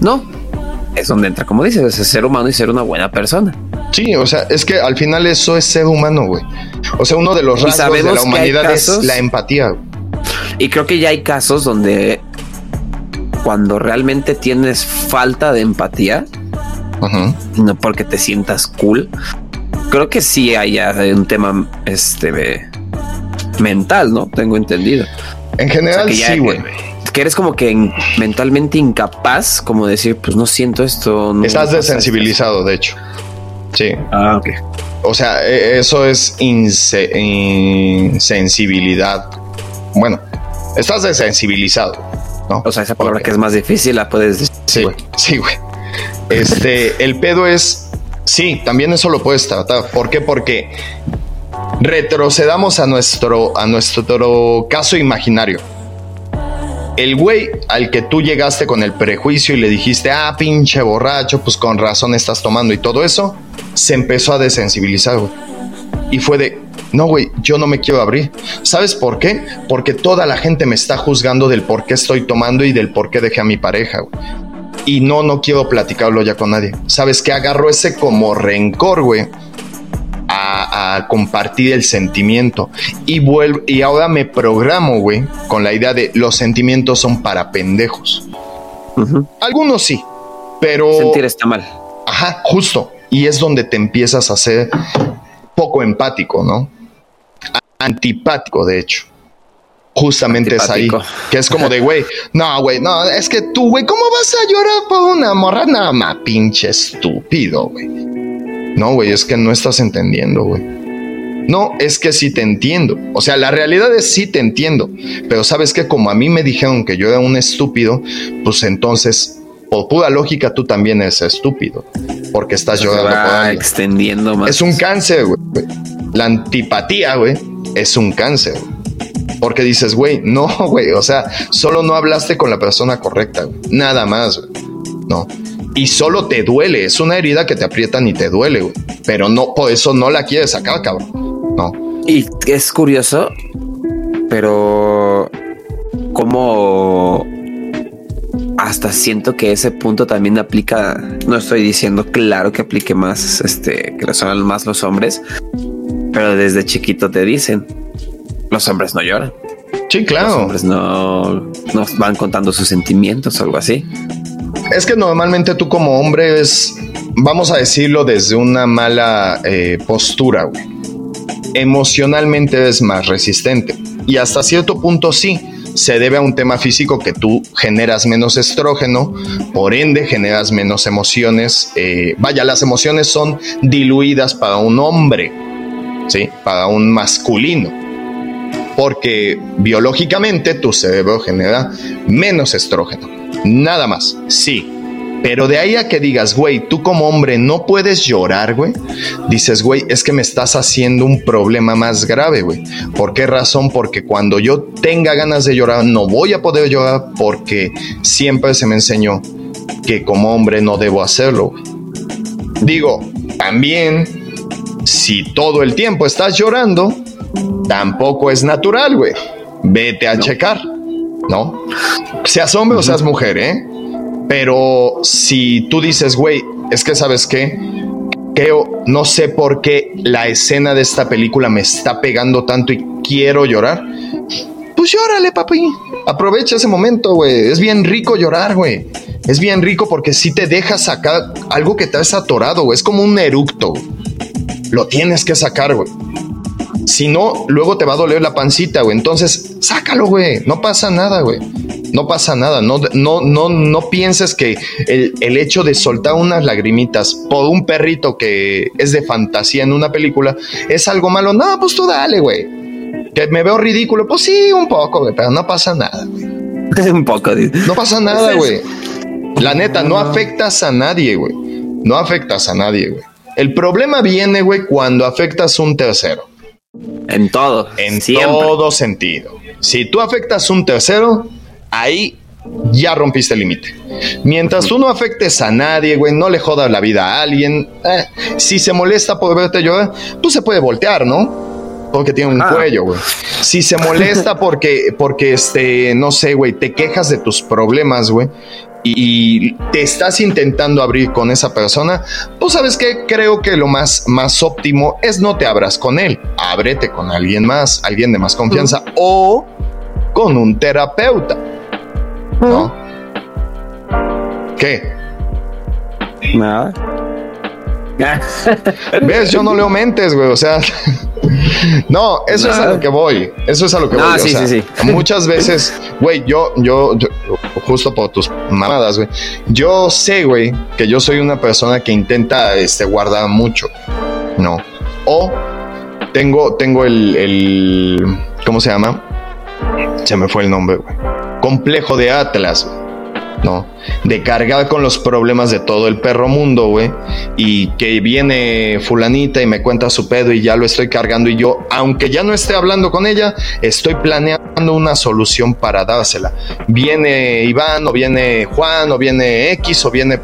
No, es donde entra, como dices, es ser humano y ser una buena persona. Sí, o sea, es que al final eso es ser humano, güey. O sea, uno de los rasgos de la humanidad es la empatía. Y creo que ya hay casos donde cuando realmente tienes falta de empatía, no porque te sientas cool, creo que sí hay un tema este mental, ¿no? Tengo entendido. En general, sí, güey. Que eres como que mentalmente incapaz, como decir, pues no siento esto. Estás desensibilizado, de hecho. Sí. Ah, ok. O sea, e, eso es insensibilidad. Bueno, estás desensibilizado, ¿no? O sea, esa palabra que es más difícil la puedes decir. Sí, güey. Sí, güey. Este, el pedo es, sí, también eso lo puedes tratar. ¿Por qué? Porque retrocedamos a nuestro, a nuestro caso imaginario. El güey al que tú llegaste con el prejuicio y le dijiste, ah, pinche borracho, pues con razón estás tomando y todo eso, se empezó a desensibilizar, güey. Y fue de, no, güey, yo no me quiero abrir. ¿Sabes por qué? Porque toda la gente me está juzgando del por qué estoy tomando y del por qué dejé a mi pareja, güey. Y no, no quiero platicarlo ya con nadie. ¿Sabes qué? Agarro ese como rencor, güey. A, compartir el sentimiento y vuelvo y ahora me programo, güey, con la idea de los sentimientos son para pendejos. Algunos sí, pero sentir está mal. Ajá, justo. Y es donde te empiezas a hacer poco empático, ¿no? Antipático, de hecho. Justamente es ahí. Que es como de, güey, no, güey, no, es que tú, güey, ¿cómo vas a llorar por una morra? Nada más, pinche estúpido, güey. No, güey, es que no estás entendiendo, güey. No, es que sí te entiendo. O sea, la realidad es sí te entiendo. Pero sabes que como a mí me dijeron que yo era un estúpido, pues entonces, por pura lógica, tú también eres estúpido. Porque estás llorando por extendiendo más. Es un cáncer, güey. La antipatía, güey, es un cáncer. Porque dices, güey, no, güey, o sea, solo no hablaste con la persona correcta, nada más, no. Y solo te duele, es una herida que te aprietan y te duele. Pero no, por eso no la quieres sacar, cabrón. No. Y es curioso, pero como hasta siento que ese punto también aplica, no estoy diciendo claro que aplique más, este, que lo son más los hombres, pero desde chiquito te dicen, los hombres no lloran. Sí, claro. Los hombres no van contando sus sentimientos o algo así. Es que normalmente tú como hombre es, vamos a decirlo desde una mala eh, postura, güey. Emocionalmente es más resistente. Y hasta cierto punto sí, se debe a un tema físico que tú generas menos estrógeno, por ende generas menos emociones. Eh, vaya, las emociones son diluidas para un hombre ¿sí? Para un masculino. Porque biológicamente tu cerebro genera menos estrógeno. Nada más, sí. Pero de ahí a que digas, güey, tú como hombre no puedes llorar, güey. Dices, güey, es que me estás haciendo un problema más grave, güey. ¿Por qué razón? Porque cuando yo tenga ganas de llorar, no voy a poder llorar porque siempre se me enseñó que como hombre no debo hacerlo. Digo, también si todo el tiempo estás llorando, tampoco es natural, güey. Vete a checar, ¿no? Seas hombre o seas mujer, ¿eh? Pero si tú dices, güey, es que sabes qué, creo, no sé por qué la escena de esta película me está pegando tanto y quiero llorar, pues llórale, papi. Aprovecha ese momento, güey. Es bien rico llorar, güey. Es bien rico porque si te dejas sacar algo que te has atorado, güey. Es como un eructo lo tienes que sacar, güey. Si no, luego te va a doler la pancita, güey. Entonces, sácalo, güey. No pasa nada, güey. No pasa nada. No, no, no, no pienses que el, el hecho de soltar unas lagrimitas por un perrito que es de fantasía en una película es algo malo. No, pues tú dale, güey. Que me veo ridículo. Pues sí, un poco, güey, pero no pasa nada, güey. un poco. No pasa nada, güey. La neta, no afectas a nadie, güey. No afectas a nadie, güey. El problema viene, güey, cuando afectas a un tercero. En todo. En todo sentido. Si tú afectas a un tercero, ahí ya rompiste el límite. Mientras tú no afectes a nadie, güey, no le jodas la vida a alguien, eh, si se molesta por verte llorar, pues se puede voltear, ¿no? Porque tiene un cuello, güey. Si se molesta porque, porque, este, no sé, güey, te quejas de tus problemas, güey, y te estás intentando abrir con esa persona, pues sabes que creo que lo más, más óptimo es no te abras con él, ábrete con alguien más, alguien de más confianza o con un terapeuta. ¿No? ¿Qué? Nada. ¿Ves? Yo no leo mentes, güey. O sea, no, eso es a lo que voy. Eso es a lo que voy. Sí, sí, sí. Muchas veces, güey, yo, yo, justo por tus mamadas, güey. Yo sé, güey, que yo soy una persona que intenta este, guardar mucho. No. O tengo, tengo el, el. ¿Cómo se llama? Se me fue el nombre, güey. Complejo de Atlas. ¿no? De cargar con los problemas de todo el perro mundo, güey. Y que viene fulanita y me cuenta su pedo y ya lo estoy cargando y yo, aunque ya no esté hablando con ella, estoy planeando una solución para dársela. Viene Iván o viene Juan o viene X o viene...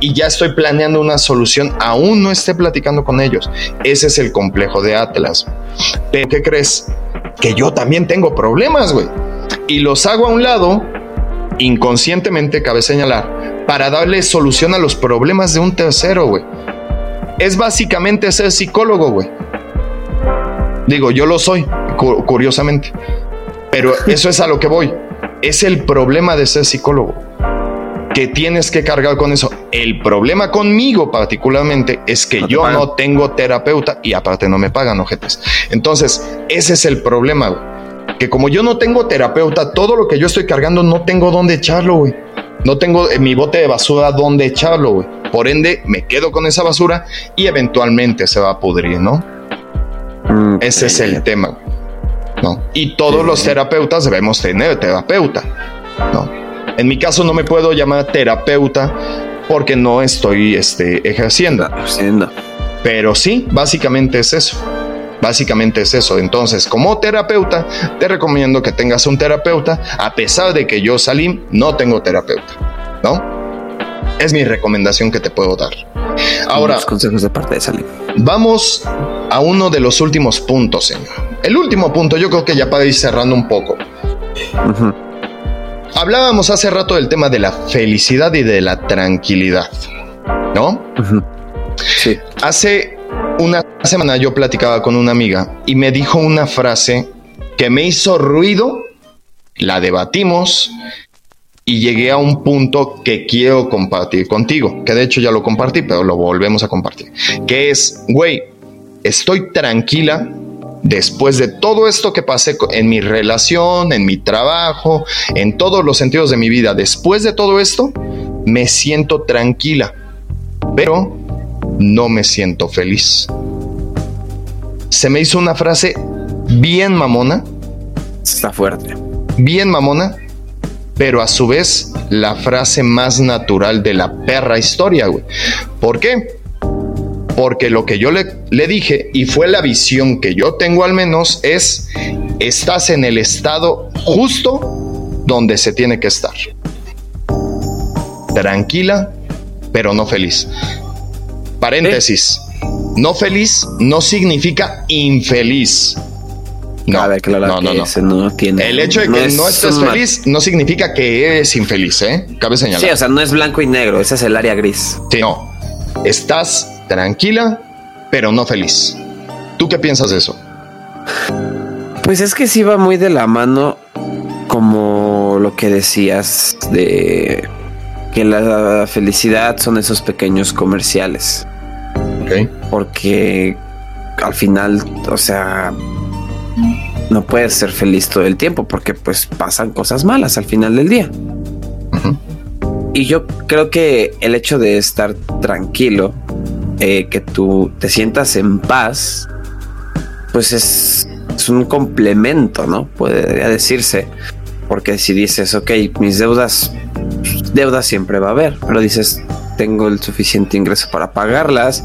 Y ya estoy planeando una solución, aún no esté platicando con ellos. Ese es el complejo de Atlas. Pero ¿qué crees? Que yo también tengo problemas, güey. Y los hago a un lado inconscientemente, cabe señalar, para darle solución a los problemas de un tercero, güey. Es básicamente ser psicólogo, güey. Digo, yo lo soy, curiosamente. Pero eso es a lo que voy. Es el problema de ser psicólogo. Que tienes que cargar con eso. El problema conmigo particularmente es que yo no tengo terapeuta y aparte no me pagan ojetes. Entonces, ese es el problema, güey que como yo no tengo terapeuta, todo lo que yo estoy cargando no tengo dónde echarlo, güey. No tengo en mi bote de basura dónde echarlo, güey. Por ende, me quedo con esa basura y eventualmente se va a pudrir, ¿no? Mm, Ese es el tema, ¿no? Y todos los terapeutas debemos tener terapeuta, ¿no? En mi caso no me puedo llamar terapeuta porque no estoy este, ejerciendo. Pero sí, básicamente es eso. Básicamente es eso. Entonces, como terapeuta, te recomiendo que tengas un terapeuta, a pesar de que yo, Salim, no tengo terapeuta. ¿No? Es mi recomendación que te puedo dar. Ahora, consejos de parte de Salim. Vamos a uno de los últimos puntos, señor. El último punto, yo creo que ya para ir cerrando un poco. Hablábamos hace rato del tema de la felicidad y de la tranquilidad, ¿no? Sí. Hace una semana yo platicaba con una amiga y me dijo una frase que me hizo ruido, la debatimos y llegué a un punto que quiero compartir contigo, que de hecho ya lo compartí, pero lo volvemos a compartir, que es, güey, estoy tranquila después de todo esto que pasé en mi relación, en mi trabajo, en todos los sentidos de mi vida, después de todo esto, me siento tranquila, pero no me siento feliz. Se me hizo una frase bien mamona. Está fuerte. Bien mamona, pero a su vez la frase más natural de la perra historia, güey. ¿Por qué? Porque lo que yo le, le dije, y fue la visión que yo tengo al menos, es, estás en el estado justo donde se tiene que estar. Tranquila, pero no feliz. Paréntesis. No feliz no significa infeliz. No, no, no, no. tiene, el hecho de que no, estés feliz no significa que eres infeliz, ¿eh? Cabe señalar. Sí, o sea, no es blanco y negro, ese es el área gris. Sí, no. Estás tranquila, pero no feliz. ¿Tú qué piensas de eso? Pues es que sí va muy de la mano como lo que decías de que la felicidad son esos pequeños comerciales. Porque al final, o sea, no puedes ser feliz todo el tiempo porque pues pasan cosas malas al final del día. Y yo creo que el hecho de estar tranquilo, eh, que tú te sientas en paz, pues es, es un complemento, ¿no? Podría decirse. Porque si dices, ok, mis deudas, deudas siempre va a haber, pero dices, tengo el suficiente ingreso para pagarlas,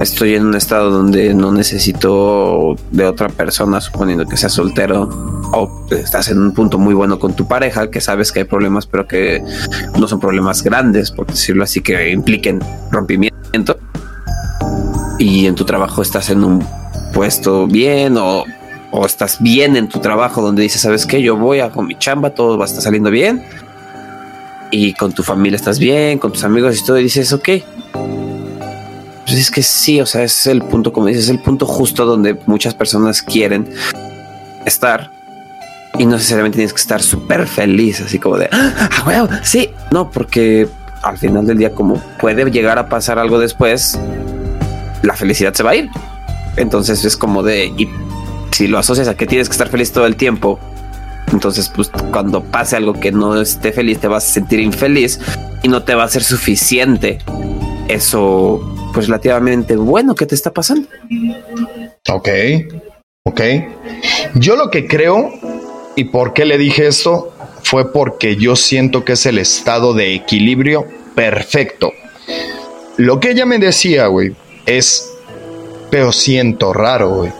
estoy en un estado donde no necesito de otra persona, suponiendo que sea soltero, o estás en un punto muy bueno con tu pareja, que sabes que hay problemas, pero que no son problemas grandes, por decirlo así, que impliquen rompimiento. Y en tu trabajo estás en un puesto bien o, o estás bien en tu trabajo donde dices, ¿sabes qué? Yo voy con mi chamba, todo va a estar saliendo bien. Y con tu familia estás bien, con tus amigos y todo, y dices, ok, pues es que sí, o sea, es el punto, como dices, es el punto justo donde muchas personas quieren estar y no necesariamente tienes que estar súper feliz, así como de, ah, sí, no, porque al final del día, como puede llegar a pasar algo después, la felicidad se va a ir. Entonces es como de, y si lo asocias a que tienes que estar feliz todo el tiempo, entonces pues cuando pase algo que no esté feliz, te vas a sentir infeliz y no te va a ser suficiente eso pues relativamente bueno que te está pasando. Ok, ok. Yo lo que creo y por qué le dije esto fue porque yo siento que es el estado de equilibrio perfecto. Lo que ella me decía, güey, es, pero siento raro, güey,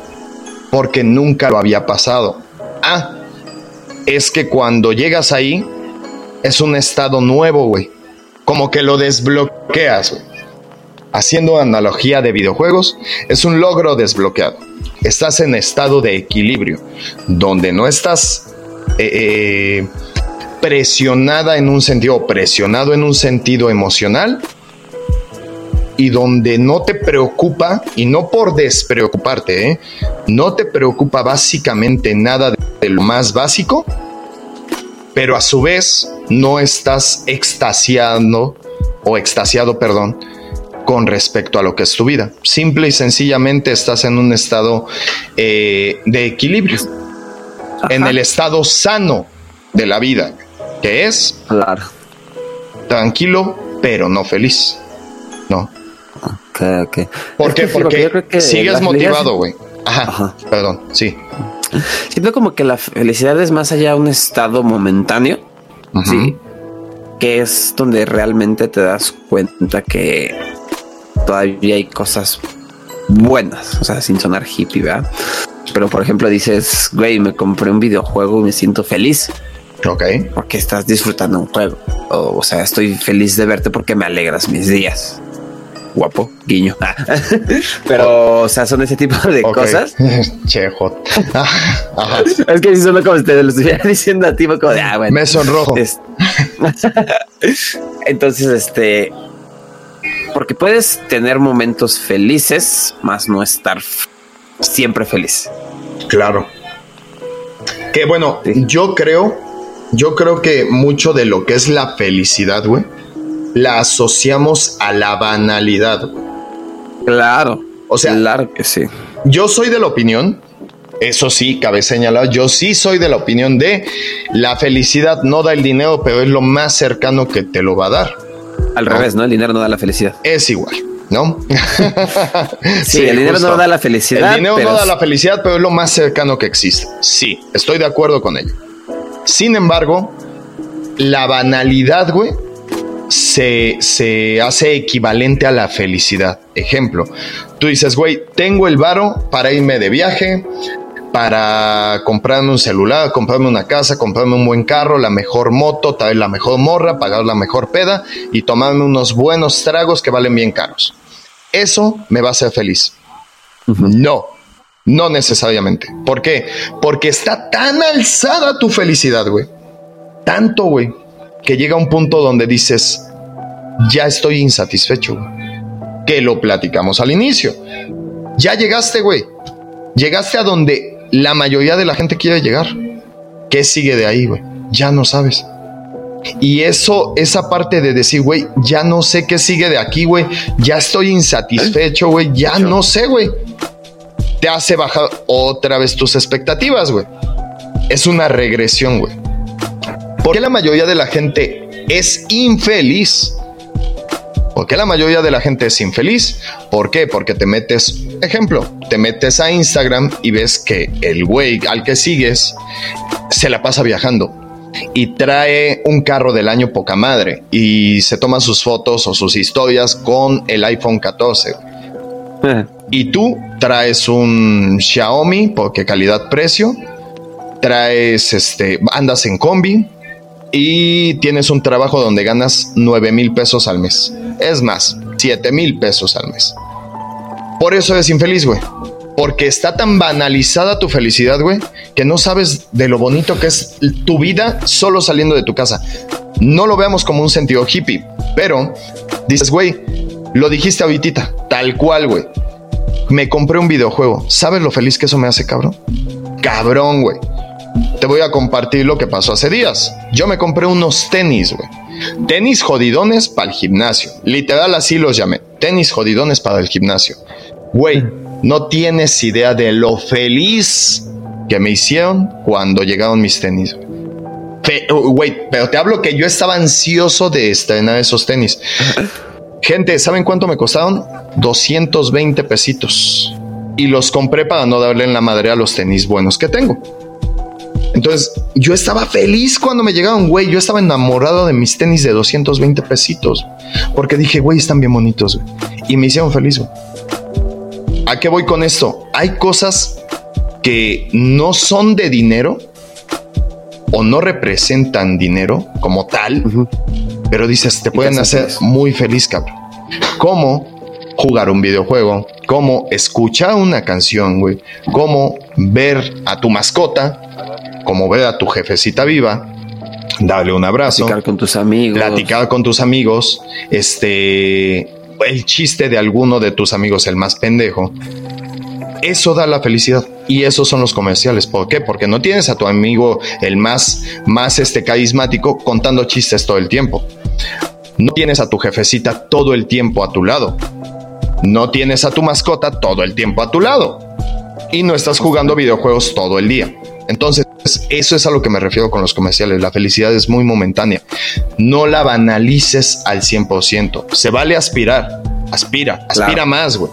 porque nunca lo había pasado. Ah, es que cuando llegas ahí, es un estado nuevo, güey. Como que lo desbloqueas, güey haciendo analogía de videojuegos, es un logro desbloqueado. Estás en estado de equilibrio, donde no estás eh, eh, presionada en un sentido, presionado en un sentido emocional, y donde no te preocupa, y no por despreocuparte, ¿eh? no te preocupa básicamente nada de lo más básico, pero a su vez no estás extasiando o extasiado, perdón, con respecto a lo que es tu vida. Simple y sencillamente estás en un estado eh, de equilibrio, en el estado sano de la vida, que es tranquilo, pero no feliz. No. Ok, ok. ¿Por qué? Porque sigues motivado, güey. Ajá, Perdón, sí. Siento como que la felicidad es más allá de un estado momentáneo. Sí. Que es donde realmente te das cuenta que todavía hay cosas buenas, o sea, sin sonar hippie, ¿verdad? Pero por ejemplo dices, güey, me compré un videojuego y me siento feliz. Ok. Porque estás disfrutando un juego. O, sea, estoy feliz de verte porque me alegras mis días. Guapo, guiño. Pero, o sea, son ese tipo de cosas. Chejo. Es que si solo como ustedes lo estuviera diciendo a ti, como de, ah, bueno. Me sonrojo. Entonces, este, porque puedes tener momentos felices, más no estar siempre feliz. Claro. Que bueno, yo creo, yo creo que mucho de lo que es la felicidad, güey, la asociamos a la banalidad. Claro. O sea, claro que sí. Yo soy de la opinión, eso sí, cabe señalar, yo sí soy de la opinión de la felicidad no da el dinero, pero es lo más cercano que te lo va a dar. Al revés, ¿no? El dinero no da la felicidad. Es igual. ¿no? sí, el dinero no da la felicidad. El dinero no da la felicidad, pero es lo más cercano que existe. Sí, estoy de acuerdo con ello. Sin embargo, la banalidad, güey, se, se hace equivalente a la felicidad. Ejemplo, tú dices, güey, tengo el varo para irme de viaje, para comprarme un celular, comprarme una casa, comprarme un buen carro, la mejor moto, traer la mejor morra, pagar la mejor peda y tomarme unos buenos tragos que valen bien caros. Eso me va a hacer feliz. No, no necesariamente. ¿Por qué? Porque está tan alzada tu felicidad, güey. Tanto, güey, que llega un punto donde dices, ya estoy insatisfecho, Que lo platicamos al inicio. Ya llegaste, güey. Llegaste a donde la mayoría de la gente quiere llegar. ¿Qué sigue de ahí, güey? Ya no sabes. Y eso, esa parte de decir, güey, ya no sé qué sigue de aquí, güey. Ya estoy insatisfecho, güey. Ya no sé, güey. te hace bajar otra vez tus expectativas, güey. Es una regresión, güey. ¿Por qué la mayoría de la gente es infeliz? ¿Por qué la mayoría de la gente es infeliz? ¿Por qué? Porque te metes, ejemplo, te metes a Instagram y ves que el güey al que sigues se la pasa viajando y trae un carro del año poca madre y se toma sus fotos o sus historias con el iPhone 14. Eh. Y tú traes un Xiaomi porque calidad-precio, traes este, andas en combi y tienes un trabajo donde ganas 9 mil pesos al mes. Es más, 7 mil pesos al mes. Por eso eres infeliz, güey. Porque está tan banalizada tu felicidad, güey, que no sabes de lo bonito que es tu vida solo saliendo de tu casa. No lo veamos como un sentido hippie, pero dices, güey, lo dijiste ahorita, tal cual, güey. Me compré un videojuego. ¿Sabes lo feliz que eso me hace, cabrón? Cabrón, güey. Te voy a compartir lo que pasó hace días. Yo me compré unos tenis, güey. Tenis jodidones para el gimnasio. Literal así los llamé. Tenis jodidones para el gimnasio. Güey, no tienes idea de lo feliz que me hicieron cuando llegaron mis tenis. Güey, pero te hablo que yo estaba ansioso de estrenar esos tenis. Gente, ¿saben cuánto me costaron? 220 pesitos. Y los compré para no darle en la madre a los tenis buenos que tengo. Entonces, yo estaba feliz cuando me llegaron, güey. Yo estaba enamorado de mis tenis de 220 pesitos. Porque dije, güey, están bien bonitos. Y me hicieron feliz, güey. ¿A qué voy con esto? Hay cosas que no son de dinero o no representan dinero como tal, pero dices, te pueden hacer muy feliz, cabrón. Como jugar un videojuego, como escuchar una canción, güey, como ver a tu mascota, como ver a tu jefecita viva, darle un abrazo, platicar con tus amigos, platicar con tus amigos, este, el chiste de alguno de tus amigos, el más pendejo, eso da la felicidad. Y esos son los comerciales. ¿Por qué? Porque no tienes a tu amigo el más, más este carismático contando chistes todo el tiempo. No tienes a tu jefecita todo el tiempo a tu lado. No tienes a tu mascota todo el tiempo a tu lado. Y no estás jugando videojuegos todo el día. Entonces, eso es a lo que me refiero con los comerciales. La felicidad es muy momentánea. No la banalices al 100%. Se vale aspirar. Aspira, aspira más, güey.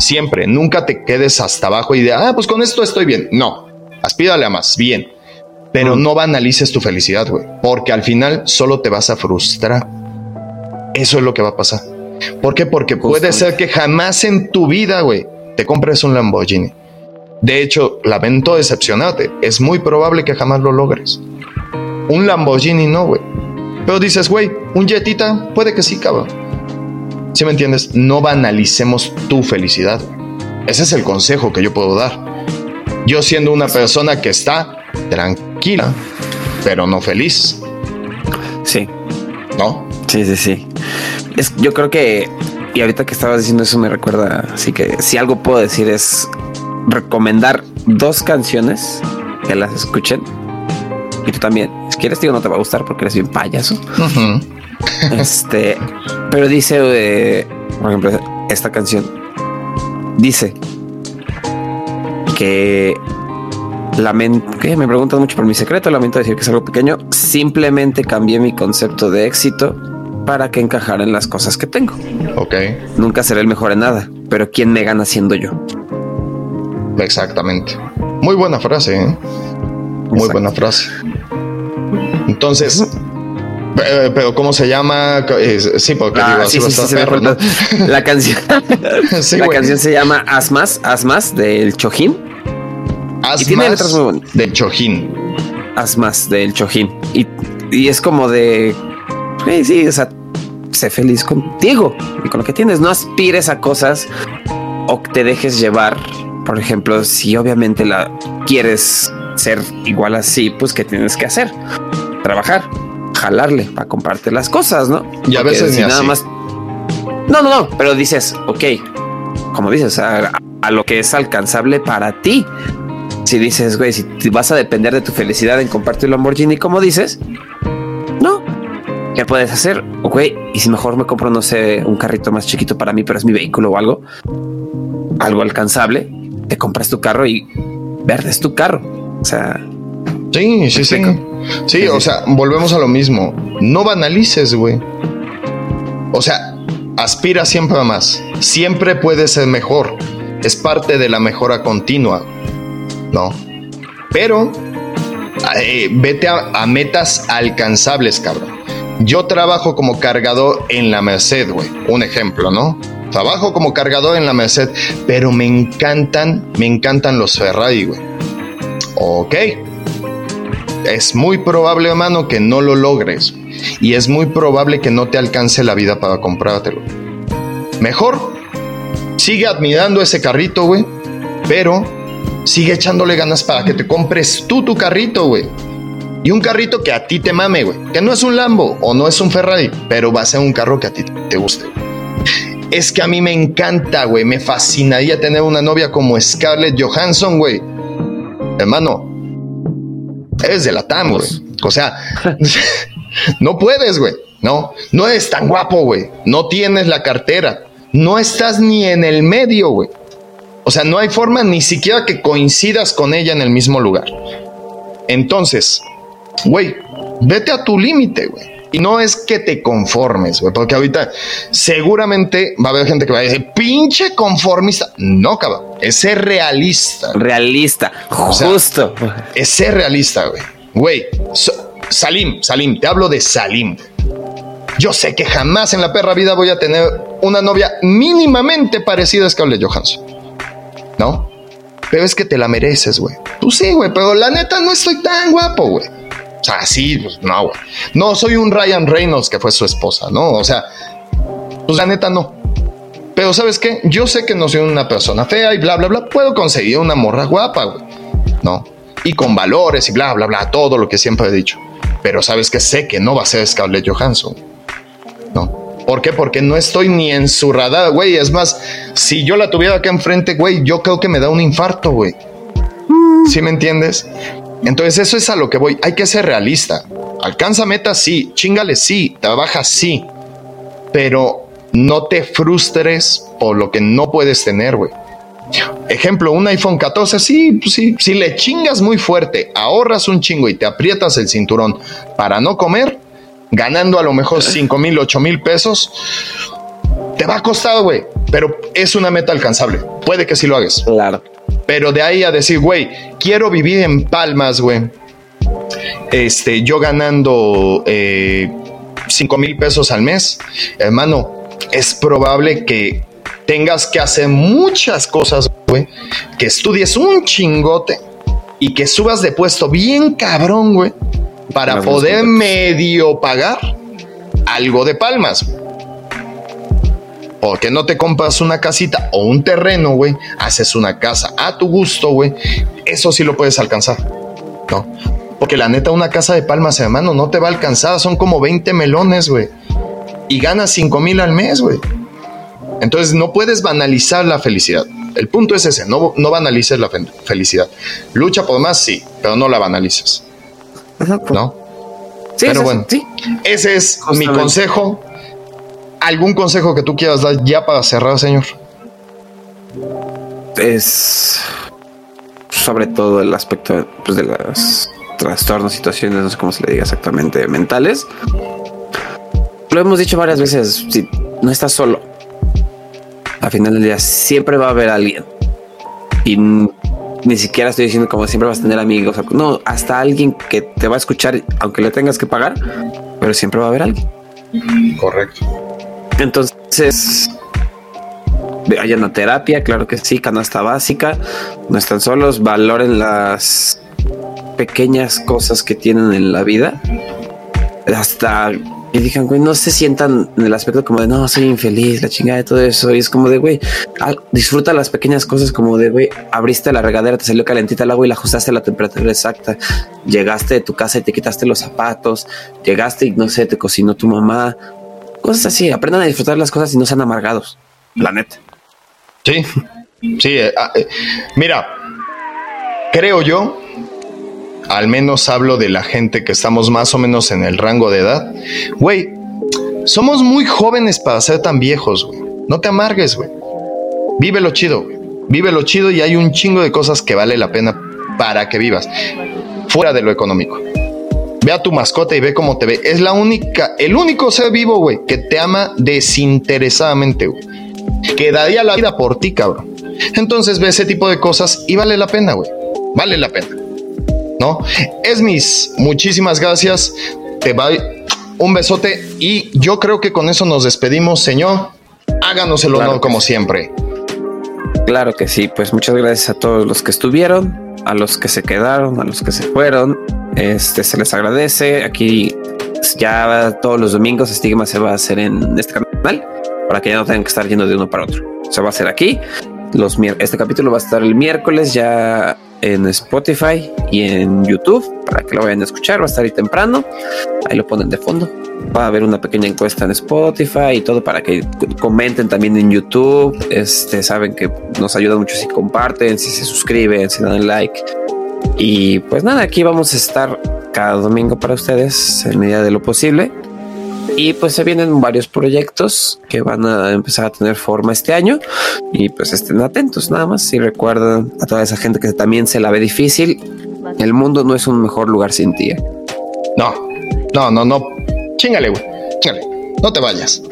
Siempre, nunca te quedes hasta abajo y de, ah, pues con esto estoy bien. No, aspírale a más, bien. Pero no banalices tu felicidad, güey. Porque al final solo te vas a frustrar. Eso es lo que va a pasar. ¿Por qué? Porque puede ser que jamás en tu vida, güey, te compres un Lamborghini. De hecho, lamento decepcionarte. Es muy probable que jamás lo logres. Un Lamborghini no, güey. Pero dices, güey, un Jetita, puede que sí, cabrón. Si me entiendes? No banalicemos tu felicidad. Ese es el consejo que yo puedo dar. Yo siendo una persona que está tranquila, pero no feliz. Sí. ¿No? Sí, sí, sí. Es, yo creo que, y ahorita que estabas diciendo eso me recuerda, así que si algo puedo decir es recomendar dos canciones que las escuchen. Y tú también. Si quieres, digo, no te va a gustar porque eres bien payaso. este, pero dice, eh, por ejemplo, esta canción dice que lamento que me preguntan mucho por mi secreto. Lamento decir que es algo pequeño. Simplemente cambié mi concepto de éxito para que encajara en las cosas que tengo. Ok. Nunca seré el mejor en nada, pero ¿quién me gana siendo yo? Exactamente. Muy buena frase, ¿eh? Muy buena frase. Entonces, pero, ¿cómo se llama? Sí, porque digo, sí, La canción, la canción se llama Asmas, Asmas del Chojín. Asmas y tiene letras muy bonitas. Del Chojín. Asmas del Chojín. Y, y es como de, sí, sí, o sea, sé feliz contigo y con lo que tienes. No aspires a cosas o te dejes llevar por ejemplo, si obviamente la quieres ser igual así, pues ¿qué tienes que hacer? Trabajar, jalarle para comprarte las cosas, ¿no? Y a veces ni nada más. No, no, no, pero dices, ok, como dices, a, lo que es alcanzable para ti. Si dices, güey, si vas a depender de tu felicidad en comprarte un Lamborghini, como dices. ¿Qué puedes hacer? Ok, y si mejor me compro, no sé, un carrito más chiquito para mí, pero es mi vehículo o algo, algo alcanzable te compras tu carro y verde es tu carro. O sea, sí, sí, sí. Sí, o sea, volvemos a lo mismo. No banalices, güey. O sea, aspira siempre a más. Siempre puede ser mejor. Es parte de la mejora continua. ¿No? Pero eh, vete a, metas alcanzables, cabrón. Yo trabajo como cargador en la Merced, güey. Un ejemplo, ¿no? Trabajo como cargador en la Merced, pero me encantan, me encantan los Ferrari, güey. Ok. Es muy probable, hermano, que no lo logres. Y es muy probable que no te alcance la vida para comprártelo. Mejor, sigue admirando ese carrito, güey. Pero sigue echándole ganas para que te compres tú tu carrito, güey. Y un carrito que a ti te mame, güey. Que no es un Lambo o no es un Ferrari, pero va a ser un carro que a ti te guste. Es que a mí me encanta, güey. Me fascinaría tener una novia como Scarlett Johansson, güey. Hermano, eres de la TAM, güey. O sea, no puedes, güey. No, no eres tan guapo, güey. No tienes la cartera. No estás ni en el medio, güey. O sea, no hay forma ni siquiera que coincidas con ella en el mismo lugar. Entonces, güey, vete a tu límite, güey. Y no es que te conformes, güey, porque ahorita seguramente va a haber gente que va a decir, pinche conformista. No, cabrón, es ser realista. Realista, justo. es ser realista, güey. Güey, Salim, Salim, te hablo de Salim. Yo sé que jamás en la perra vida voy a tener una novia mínimamente parecida a Scarlett Johansson. ¿no? Pero es que te la mereces, güey. Tú sí, güey, pero la neta no estoy tan guapo, güey. O sea, sí, pues no, güey. No soy un Ryan Reynolds que fue su esposa, ¿no? O sea, pues la neta no. Pero ¿sabes qué? Yo sé que no soy una persona fea y bla, bla, bla. Puedo conseguir una morra guapa, güey. ¿No? Y con valores y bla, bla, bla. Todo lo que siempre he dicho. Pero ¿sabes qué? Sé que no va a ser Scarlett Johansson. ¿No? ¿Por qué? Porque no estoy ni en su radar, güey. Es más, si yo la tuviera acá enfrente, güey, yo creo que me da un infarto, güey. ¿Sí me entiendes? Entonces eso es a lo que voy. Hay que ser realista. Alcanza metas, sí. Chingale, sí. Trabaja, sí. Pero no te frustres por lo que no puedes tener, güey. Ejemplo, un iPhone 14, sí, pues sí, si le chingas muy fuerte, ahorras un chingo y te aprietas el cinturón para no comer, ganando a lo mejor 5 mil, 8 mil pesos, te va a costar, güey, pero es una meta alcanzable. Puede que sí lo hagas. Claro. Pero de ahí a decir, güey, quiero vivir en Palmas, güey. Este, yo ganando eh, 5 mil pesos al mes, hermano, es probable que tengas que hacer muchas cosas, güey, que estudies un chingote y que subas de puesto bien cabrón, güey, para poder medio pagar algo de palmas. Porque no te compras una casita o un terreno, güey, haces una casa a tu gusto, güey. Eso sí lo puedes alcanzar, ¿no? Porque la neta, una casa de palmas, hermano, no te va a alcanzar. Son como 20 melones, güey. Y ganas 5 mil al mes, güey. Entonces no puedes banalizar la felicidad. El punto es ese, no, no banalices la felicidad. Lucha por más, sí, pero no la banalices. ¿No? Sí, Pero bueno, sí. ese es mi consejo. ¿Algún consejo que tú quieras dar ya para cerrar, señor? Es sobre todo el aspecto pues, de los trastornos, situaciones, no sé cómo se le diga exactamente, mentales. Lo hemos dicho varias veces, si no estás solo, al final del día siempre va a haber alguien. Y ni siquiera estoy diciendo como siempre vas a tener amigos. No, hasta alguien que te va a escuchar, aunque le tengas que pagar, pero siempre va a haber alguien. Correcto. Entonces, hay una terapia, claro que sí, canasta básica, no están solos, valoren las pequeñas cosas que tienen en la vida. Hasta y digan, güey, no se sientan en el aspecto como de no, soy infeliz, la chingada de todo eso. Y es como de, güey, disfruta las pequeñas cosas como de, güey, abriste la regadera, te salió calentita el agua y la ajustaste a la temperatura exacta. Llegaste de tu casa y te quitaste los zapatos. Llegaste y no sé, te cocinó tu mamá. Cosas así. Aprendan a disfrutar las cosas y no sean amargados. La neta. Sí, sí. Eh, ah, eh, mira, creo yo al menos hablo de la gente que estamos más o menos en el rango de edad, güey, somos muy jóvenes para ser tan viejos, güey. No te amargues, güey. Vive lo chido, güey. Vive lo chido y hay un chingo de cosas que vale la pena para que vivas. Fuera de lo económico. Ve a tu mascota y ve cómo te ve. Es la única, el único ser vivo, güey, que te ama desinteresadamente, güey. Que daría la vida por ti, cabrón. Entonces ve ese tipo de cosas y vale la pena, güey. Vale la pena. ¿No? Esmis, muchísimas gracias. Te va un besote y yo creo que con eso nos despedimos, señor. Háganos el honor como siempre. Claro que sí, pues muchas gracias a todos los que estuvieron, a los que se quedaron, a los que se fueron. Este se les agradece. Aquí ya todos los domingos Estigma se va a hacer en este canal para que ya no tengan que estar yendo de uno para otro. Se va a hacer aquí. Este capítulo va a estar el miércoles ya en Spotify y en YouTube para que lo vayan a escuchar. Va a estar ahí temprano. Ahí lo ponen de fondo. Va a haber una pequeña encuesta en Spotify y todo para que comenten también en YouTube. Este saben que nos ayuda mucho si comparten, si se suscriben, si dan like. Y pues nada, aquí vamos a estar cada domingo para ustedes en medida de lo posible. Y pues se vienen varios proyectos que van a empezar a tener forma este año y pues estén atentos nada más y recuerden a toda esa gente que también se la ve difícil. El mundo no es un mejor lugar sin ti. ¿eh? No, no, no, no. Chingale, güey. Chingale. No te vayas.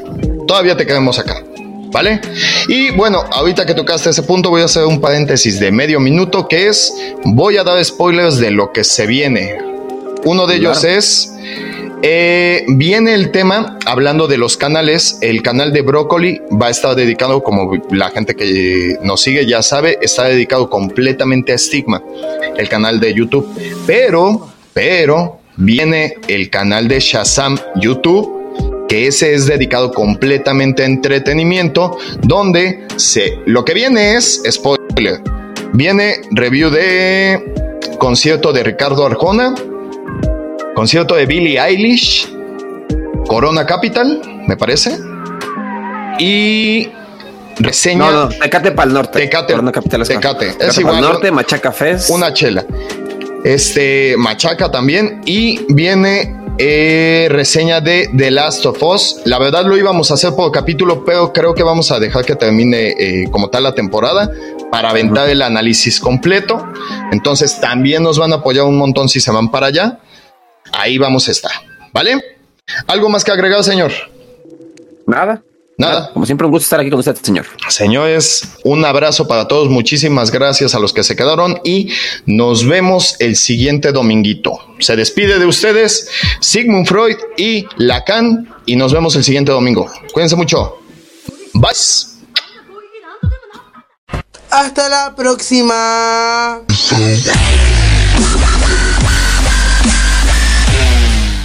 Todavía te quedamos acá. ¿Vale? Y bueno, ahorita que tocaste ese punto voy a hacer un paréntesis de medio minuto que es, voy a dar spoilers de lo que se viene. Uno de ellos es eh, viene el tema hablando de los canales. El canal de Brócoli va a estar dedicado, como la gente que nos sigue ya sabe, está dedicado completamente a Stigma, el canal de YouTube. Pero, pero, viene el canal de Shazam YouTube, que ese es dedicado completamente a entretenimiento, donde se, lo que viene es spoiler. Viene review de concierto de Ricardo Arjona, concierto de Billie Eilish, Corona Capital, me parece. Y reseña. No, no, Tecate para el norte. Tecate. Corona Capital es Tecate. Es igual. norte, Machaca Fest. Una chela. Este, Machaca también. Y viene eh, reseña de The Last of Us. La verdad lo íbamos a hacer por capítulo, pero creo que vamos a dejar que termine eh, como tal la temporada para aventar el análisis completo. Entonces también nos van a apoyar un montón si se van para allá ahí vamos a estar, ¿vale? ¿Algo más que agregar, señor? Nada. Nada. Como siempre, un gusto estar aquí con usted, señor. Señores, un abrazo para todos. Muchísimas gracias a los que se quedaron y nos vemos el siguiente dominguito. Se despide de ustedes Sigmund Freud y Lacan y nos vemos el siguiente domingo. Cuídense mucho. Bye. Hasta la próxima.